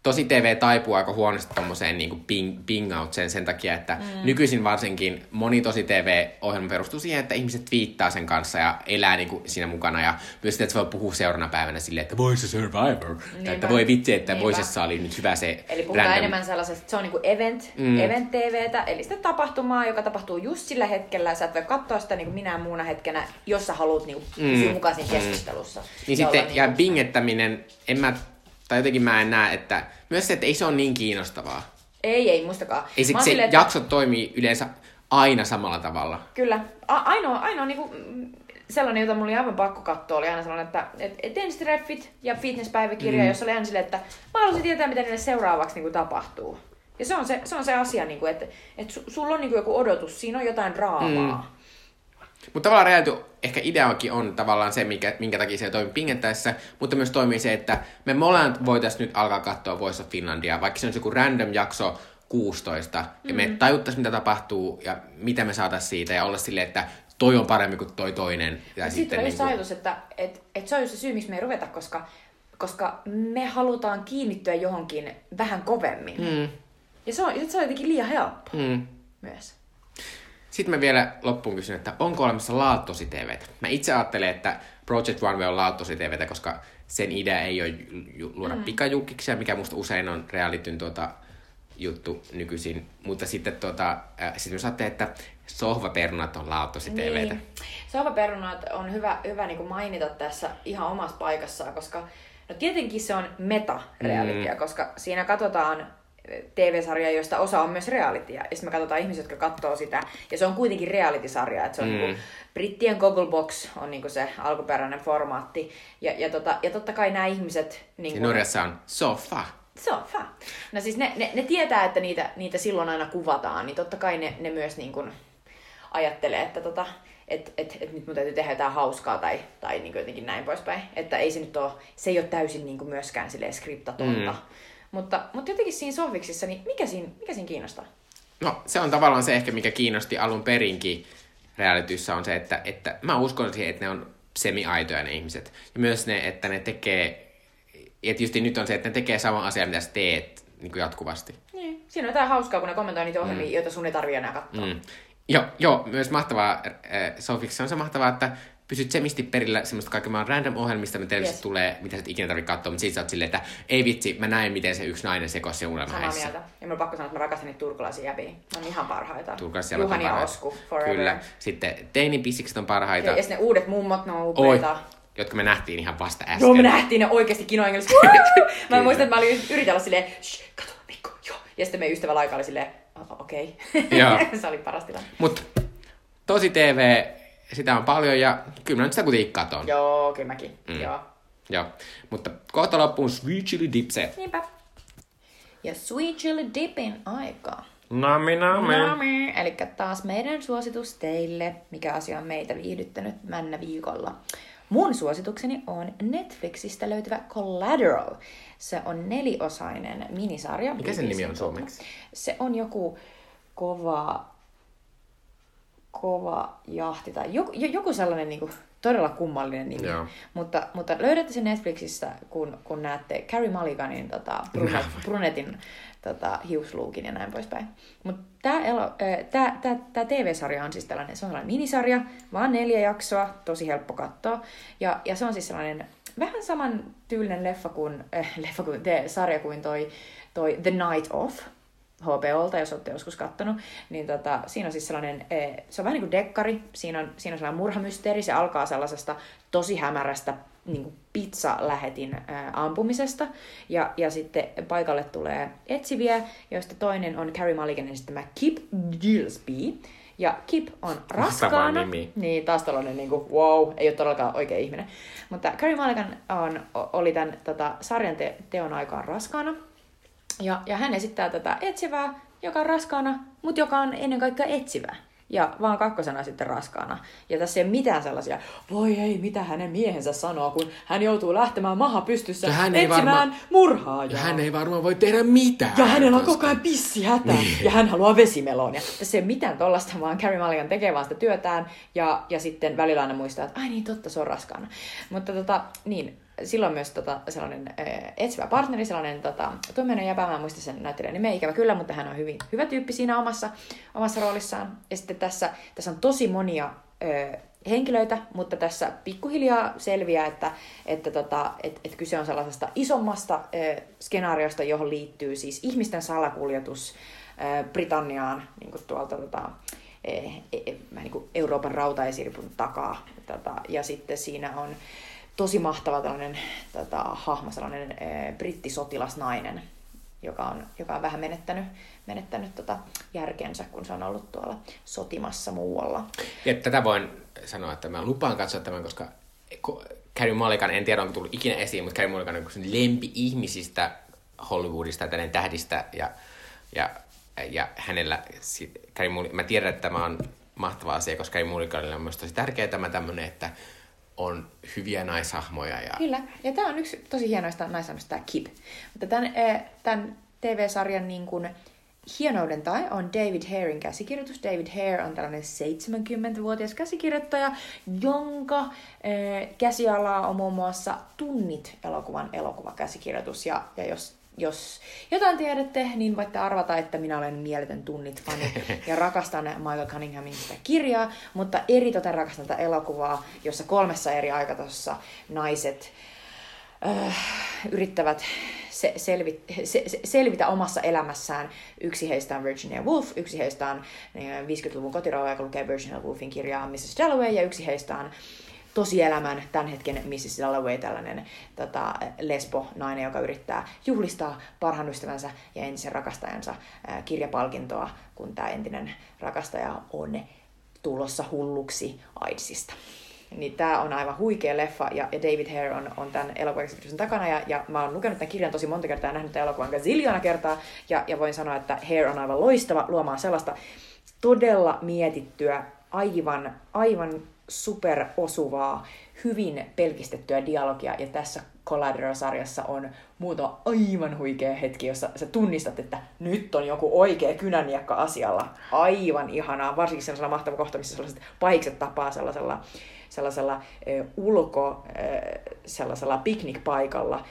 tosi TV taipuu aika huonosti tommoseen niin ping, pingautseen sen takia, että mm. nykyisin varsinkin moni tosi TV-ohjelma perustuu siihen, että ihmiset twiittaa sen kanssa ja elää niin kuin siinä mukana. Ja myös sitä, että se voi puhua seuraavana päivänä silleen, että voi se Survivor. Tai että voi vitsi, että
Niinpä.
voisessa oli nyt hyvä se
Eli puhutaan enemmän sellaisesta, että se on niinku event,
Mm.
mm. event TVtä, eli sitä tapahtumaa, joka tapahtuu just sillä hetkellä. Sä et voi katsoa sitä niinku minä muuna hetkenä, jos sä haluat niinku pysyä
Mm.
mukaan siinä keskustelussa.
Niin
Ja
sitten,
olla
ja bingettäminen, en mä, tai jotenkin mä en näe, että myös se, että ei se ole niin kiinnostavaa.
Ei, ei, muistakaan.
Ei se, se
silleen, että-
jaksot toimii yleensä aina samalla tavalla.
Kyllä. A- ainoa, ainoa niinku, mm, sellainen, jota mulla oli aivan pakko katsoa, oli aina sellainen, että et, et tennistreffit ja fitnesspäiväkirja, mm. jossa oli aina silleen, että mä haluaisin tietää, mitä niille seuraavaksi niinku tapahtuu. Ja se on se, se, on se asia, niinku, että et su, sulla on niinku joku odotus, siinä on jotain draamaa. Mm.
Mutta tavallaan reality ehkä ideakin on tavallaan se, minkä, minkä takia se toimii pingettäessä, mutta myös toimii se, että me molemmat voitaisiin nyt alkaa katsoa Voice of Finlandia, vaikka se on joku random jakso 16, ja me tajuttaisiin, mitä tapahtuu ja mitä me saataisiin siitä, ja olla silleen, että toi on parempi kuin toi toinen.
Sitten on just
niinku-
ajatus, että et, et se on just se syy, miksi me ei ruveta, koska, koska me halutaan kiinnittyä johonkin vähän kovemmin.
Mm,
Ja se on, se on jotenkin liian helppo
mm.
myös.
Sitten mä vielä loppuun kysyn, että onko olemassa laattosi TVtä? Mä itse ajattelen, että Project Runway on laattosi TVtä, koska sen idea ei ole luoda mm. pikajulkiksia, mikä musta usein on realityn tuota, juttu nykyisin. Mutta sitten tuota, äh, sit myös ajattelin, että sohvaperunat on laattosi TVtä.
Niin. Sohvaperunat on hyvä, hyvä niin mainita tässä ihan omassa paikassaan, koska no tietenkin se on meta-realitya, mm. koska siinä katsotaan TV-sarjaa, joista osa on myös realitya. Ja sitten me katsotaan ihmisiä, jotka katsoo sitä. Ja se on kuitenkin reality-sarja. Että se on
Mm.
mm. niin Brittien Gogglebox on niin se alkuperäinen formaatti. Ja, ja, tota, ja totta kai nämä ihmiset... Niin
Ja Norjassa on sofa.
se on fa. No siis ne, ne, ne tietää, että niitä, niitä silloin aina kuvataan, niin totta kai ne, ne myös niin kuin ajattelee, että tota, et, et, et nyt mun täytyy tehdä jotain hauskaa tai, tai niin kuin jotenkin näin poispäin. Että ei se nyt ole, se ei ole täysin niin kuin myöskään silleen skriptatonta.
Mm.
Mutta, mutta jotenkin siinä sohviksissa, niin mikä siinä, mikä siinä kiinnostaa?
No, se on tavallaan se ehkä, mikä kiinnosti alun perinkin realityssä on se, että, että mä uskon siihen, että ne on semi-aitoja ne ihmiset. Ja myös ne, että ne tekee, ja tietysti nyt on se, että ne tekee sama asia, mitä sä teet niin kuin jatkuvasti.
Niin. Siinä on jotain hauskaa, kun ne kommentoi niitä ohjelmia, mm. joita sun ei tarvitse enää katsoa. Mm.
Joo, joo, myös mahtavaa, äh, Sofiksi on se mahtavaa, että pysyt semisti perillä semmoista kaiken maan random ohjelmista, mitä yes. tulee, mitä sä ikinä tarvitse katsoa, mutta siitä sä oot silleen, että ei vitsi, mä näin, miten se yksi nainen sekosi se unelma
Samaa mieltä. Ja mä pakko sanoa, että mä rakastan niitä turkulaisia jäbiä. Ne on ihan parhaita.
Turkulaisia
Juhani ja Osku, forever.
Kyllä. Sitten teinipissikset on parhaita.
Ja, ja ne uudet mummot, ne on upeita. Oi
jotka me nähtiin ihan vasta äsken.
Joo, me nähtiin ne oikeasti kinoenglanniksi. *laughs* mä muistan, että mä olin yritellä silleen, kato, Mikko, joo. Ja sitten meidän ystävä Laika oli silleen, okei. Okay. *laughs* se oli paras tilanne.
Mut tosi TV, sitä on paljon ja kyllä mä nyt sitä kuitenkin katon.
Joo, kyllä mäkin. Mm. Joo.
Joo. Mutta kohta loppuun Sweet Chili Dipset.
Niinpä. Ja Sweet Chili Dipin aika.
Nami, nami.
nami. Eli taas meidän suositus teille, mikä asia on meitä viihdyttänyt männä viikolla. Mun suositukseni on Netflixistä löytyvä Collateral. Se on neliosainen minisarja.
Mikä sen nimi on suomeksi?
Se on joku kova, kova jahti tai joku, joku sellainen niin kuin, todella kummallinen nimi. Joo. Mutta, mutta löydätte sen Netflixistä, kun, kun näette Carrie Mulliganin tota, brunet, brunetin tota, hiusluukin ja näin poispäin. Mutta tämä tää, tää, tää TV-sarja on siis tällainen, se on sellainen minisarja, vaan neljä jaksoa, tosi helppo katsoa. Ja, ja se on siis sellainen vähän saman tyylinen leffa kuin, äh, *laughs* leffa kuin te, sarja kuin toi, toi The Night Of, HBOlta, jos olette joskus kattonut, niin tota, siinä on siis sellainen, se on vähän niin kuin dekkari, siinä on, siinä on sellainen murhamysteeri, se alkaa sellaisesta tosi hämärästä niin kuin pizza-lähetin ää, ampumisesta. Ja, ja sitten paikalle tulee etsiviä, joista toinen on Carrie Mulliganin esittämä Kip Gillespie. Ja Kip on raskaana. Nimi. Niin, taas tällainen niin kuin, wow, ei ole todellakaan oikea ihminen. Mutta Carrie Mulligan on, oli tämän tota, sarjan te- teon aikaan raskaana. Ja, ja hän esittää tätä etsivää, joka on raskaana, mutta joka on ennen kaikkea etsivää ja vaan kakkosena sitten raskaana. Ja tässä ei ole mitään sellaisia, voi ei, mitä hänen miehensä sanoo, kun hän joutuu lähtemään maha pystyssä ja hän ei etsimään varma... murhaa.
Ja hän ei varmaan voi tehdä mitään.
Ja hänellä on koko ajan pissihätä niin. ja hän haluaa vesimelonia. Tässä ei ole mitään tollasta, vaan Carrie Mulligan tekee vaan sitä työtään ja, ja sitten välillä aina muistaa, että ai niin totta, se on raskaana. Mutta tota, niin, silloin myös tota, sellainen äh, etsivä partneri, sellainen tota, tuommoinen jäpä, mä en muista sen näyttelijän nimeä ikävä kyllä, mutta hän on hyvin hyvä tyyppi siinä omassa, omassa roolissaan. Ja sitten tässä, tässä on tosi monia äh, henkilöitä, mutta tässä pikkuhiljaa selviää, että, että tota, et, et kyse on sellaisesta isommasta äh, skenaariosta, johon liittyy siis ihmisten salakuljetus äh, Britanniaan niin kuin tuolta tota, äh, niin kuin Euroopan rautaesiripun takaa. Tota, ja sitten siinä on tosi mahtava tällainen tota, hahmo, sellainen e, brittisotilasnainen, joka on, joka on vähän menettänyt, menettänyt tota järkensä, kun se on ollut tuolla sotimassa muualla.
Ja tätä voin sanoa, että mä lupaan katsoa tämän, koska Carrie Mulligan, en tiedä onko tullut ikinä esiin, mutta Carrie Mulligan on lempi-ihmisistä Hollywoodista, tällainen tähdistä, ja, ja, ja hänellä, Carrie Mulligan, mä tiedän, että tämä on mahtava asia, koska Carrie Mulliganille on myös tosi tärkeää tämä tämmöinen, että on hyviä naishahmoja. Ja...
Kyllä, ja tämä on yksi tosi hienoista naishahmoista, tämä Kip. Mutta tämän, eh, tämän TV-sarjan niin kuin, hienouden tai on David Harein käsikirjoitus. David Hare on tällainen 70-vuotias käsikirjoittaja, jonka eh, käsialaa on muun muassa Tunnit elokuvan elokuvakäsikirjoitus. Ja, ja jos jos jotain tiedätte, niin voitte arvata, että minä olen mieletön tunnit fani *laughs* ja rakastan Michael Cunninghamin sitä kirjaa, mutta eritoten rakastan tätä elokuvaa, jossa kolmessa eri aikatasossa naiset äh, yrittävät se, selvit, se, se, selvitä omassa elämässään. Yksi heistä on Virginia Woolf, yksi heistä on 50-luvun äh, kotirauha, joka lukee Virginia Woolfin kirjaa Mrs. Dalloway, ja yksi heistä on tosielämän tämän hetken Mrs. Dalloway, tällainen tota, lesbo-nainen, joka yrittää juhlistaa parhaan ystävänsä ja entisen rakastajansa ää, kirjapalkintoa, kun tämä entinen rakastaja on tulossa hulluksi AIDSista. Niin tämä on aivan huikea leffa, ja, David Hare on, on tämän elokuvan takana, ja, ja mä oon lukenut tämän kirjan tosi monta kertaa ja nähnyt tämän elokuvan gazilliona kertaa, ja, ja voin sanoa, että Hare on aivan loistava luomaan sellaista todella mietittyä, aivan, aivan superosuvaa, hyvin pelkistettyä dialogia, ja tässä Collateral-sarjassa on muuta aivan huikea hetki, jossa sä tunnistat, että nyt on joku oikea kynäniekka asialla. Aivan ihanaa, varsinkin sellaisella mahtava kohta, missä sellaiset pahikset tapaa sellaisella sellaisella ulko, sellaisella piknikpaikalla,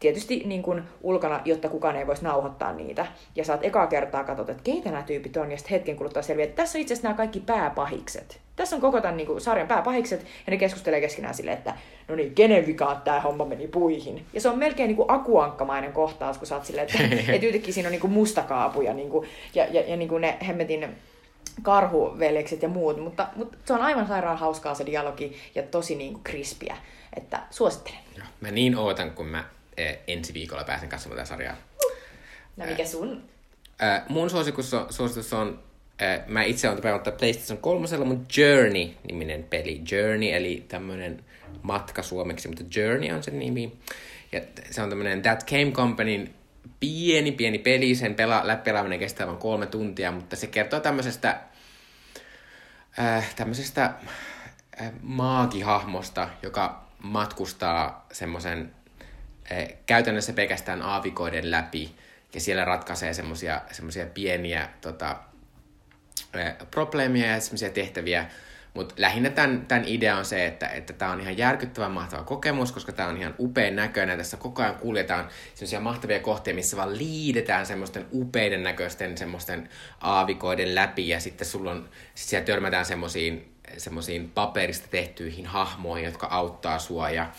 tietysti niin kuin ulkona, jotta kukaan ei voisi nauhoittaa niitä. Ja saat ekaa kertaa katsot, että keitä nämä tyypit on, ja sitten hetken kuluttua selviää, että tässä on itse asiassa nämä kaikki pääpahikset. Tässä on koko tämän niin kuin, sarjan pääpahikset, ja ne keskustelee keskenään silleen, että no niin, kenen vikaan tämä homma meni puihin. Ja se on melkein niin kuin akuankkamainen kohtaus, kun sä oot silleen, että, *laughs* että yhtäkkiä siinä on niin kuin mustakaapuja, niin kuin, ja, ja, ja niin kuin ne hemmetin karhuveljekset ja muut, mutta, mutta se on aivan sairaan hauskaa se dialogi ja tosi niin kuin krispiä, että suosittelen.
Joo, mä niin ootan, kun mä eh, ensi viikolla pääsen katsomaan tätä sarjaa.
No mikä sun?
Äh, mun suositus on, suositus on äh, mä itse olen pelannut PlayStation 3, mun Journey-niminen peli. Journey, eli tämmönen matka suomeksi, mutta Journey on sen nimi. Ja se on tämmönen That Game Companyn pieni, pieni peli. Sen pela, läpipelaaminen kestää vain kolme tuntia, mutta se kertoo tämmöisestä, äh, tämmöisestä äh, maagihahmosta, joka matkustaa semmoisen äh, käytännössä pelkästään aavikoiden läpi ja siellä ratkaisee semmoisia pieniä tota, äh, probleemia ja semmoisia tehtäviä, mutta lähinnä tämän, tämän idea on se, että että tämä on ihan järkyttävän mahtava kokemus, koska tämä on ihan upean näköinen. Tässä koko ajan kuljetaan sellaisia mahtavia kohteita, missä vaan liidetään semmoisten upeiden näköisten semmoisten aavikoiden läpi ja sitten sulla on, sit siellä törmätään semmoisiin semmoisiin paperista tehtyihin hahmoihin, jotka auttaa sua ja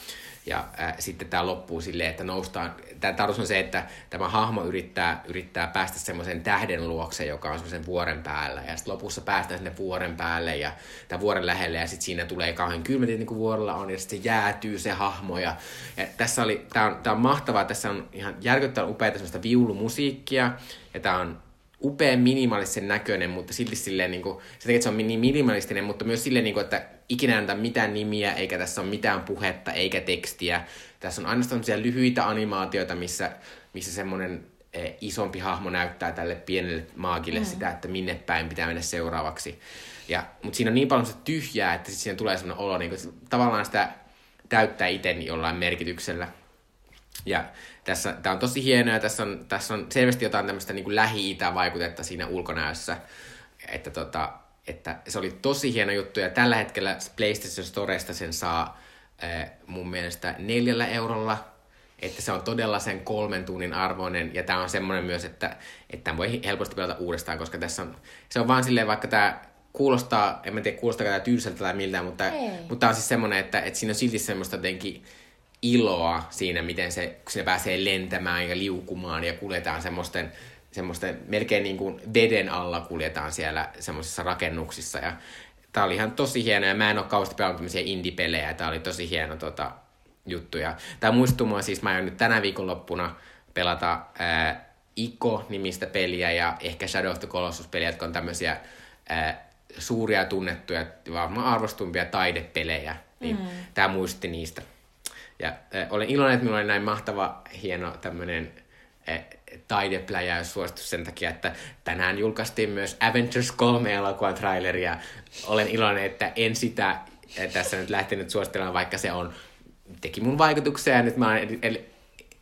ja äh, sitten tämä loppuu silleen, että noustaan, tämä tarkoitus on se, että tämä hahmo yrittää, yrittää päästä semmoisen tähden luokse, joka on semmoisen vuoren päällä. Ja sitten lopussa päästään sinne vuoren päälle ja tämän vuoren lähelle ja sitten siinä tulee kauhean kylmät, niin kuin vuorella on, ja sitten se jäätyy se hahmo. Ja, ja tässä oli, tämä on, tämä on mahtavaa, tässä on ihan järkyttävän upeaa semmoista viulumusiikkia, ja tämä on upean minimalistisen näköinen, mutta silti silleen, niin kuin, se että se on niin minimalistinen, mutta myös silleen, niin kuin, että ikinä anta mitään nimiä, eikä tässä ole mitään puhetta, eikä tekstiä. Tässä on ainoastaan lyhyitä animaatioita, missä, missä semmoinen e, isompi hahmo näyttää tälle pienelle maagille mm. sitä, että minne päin pitää mennä seuraavaksi. Ja, mutta siinä on niin paljon sitä tyhjää, että sit siinä tulee semmoinen olo, niin kuin, että tavallaan sitä täyttää itse jollain merkityksellä. Ja tässä, tämä on tosi hienoa ja tässä on, tässä on selvästi jotain tämmöistä niin kuin Lähi-Itä-vaikutetta siinä ulkonäössä. Että, tota, että se oli tosi hieno juttu ja tällä hetkellä PlayStation Storesta sen saa mun mielestä neljällä eurolla. Että se on todella sen kolmen tunnin arvoinen ja tämä on semmoinen myös, että, että voi helposti pelata uudestaan, koska tässä on, se on vaan silleen, vaikka tämä kuulostaa, en mä tiedä kuulostaa tämä tylsältä tai miltään, mutta, mutta tämä on siis semmoinen, että, että siinä on silti semmoista jotenkin iloa siinä, miten se, kun sinne pääsee lentämään ja liukumaan ja kuljetaan semmoisten, semmoisten melkein niin kuin veden alla kuljetaan siellä semmoisissa rakennuksissa. Ja tää oli ihan tosi hieno ja mä en ole kauheasti pelannut tämmöisiä indie-pelejä. Tää oli tosi hieno tota, juttu. Ja tää muistuu mua siis, mä aion nyt tänä viikonloppuna pelata ää, Iko-nimistä peliä ja ehkä Shadow of the Colossus-peliä, jotka on tämmöisiä ää, suuria tunnettuja, varmaan arvostumpia taidepelejä. Niin mm. Tää muisti niistä. Ja äh, olen iloinen, että minulla oli näin mahtava, hieno tämmöinen äh, taidepläjäys suositus sen takia, että tänään julkaistiin myös Avengers 3 elokuvan traileri ja olen iloinen, että en sitä äh, tässä nyt lähtenyt suosittelemaan, vaikka se on, teki mun vaikutuksia ja nyt mä olen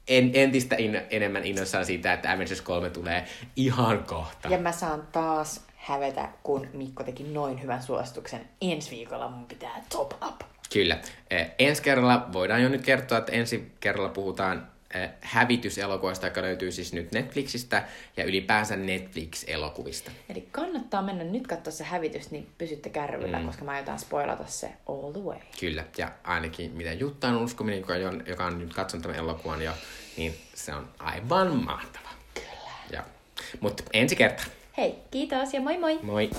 en, entistä in, enemmän innoissaan siitä, että Avengers 3 tulee ihan kohta.
Ja mä saan taas hävetä, kun Mikko teki noin hyvän suosituksen. Ensi viikolla mun pitää top up.
Kyllä. Eh, ensi kerralla voidaan jo nyt kertoa, että ensi kerralla puhutaan hävityselokuvasta, joka löytyy siis nyt Netflixistä ja ylipäänsä Netflix-elokuvista.
Eli kannattaa mennä nyt katsoa se hävitys, niin pysytte kärryillä, mm. koska mä aiotaan spoilata se all the way.
Kyllä, ja ainakin mitä Jutta on uskominen, joka on, joka on nyt katsonut tämän elokuvan jo, niin se on aivan mahtava.
Kyllä.
Mutta ensi kerta.
Hei, kiitos ja moi moi!
Moi!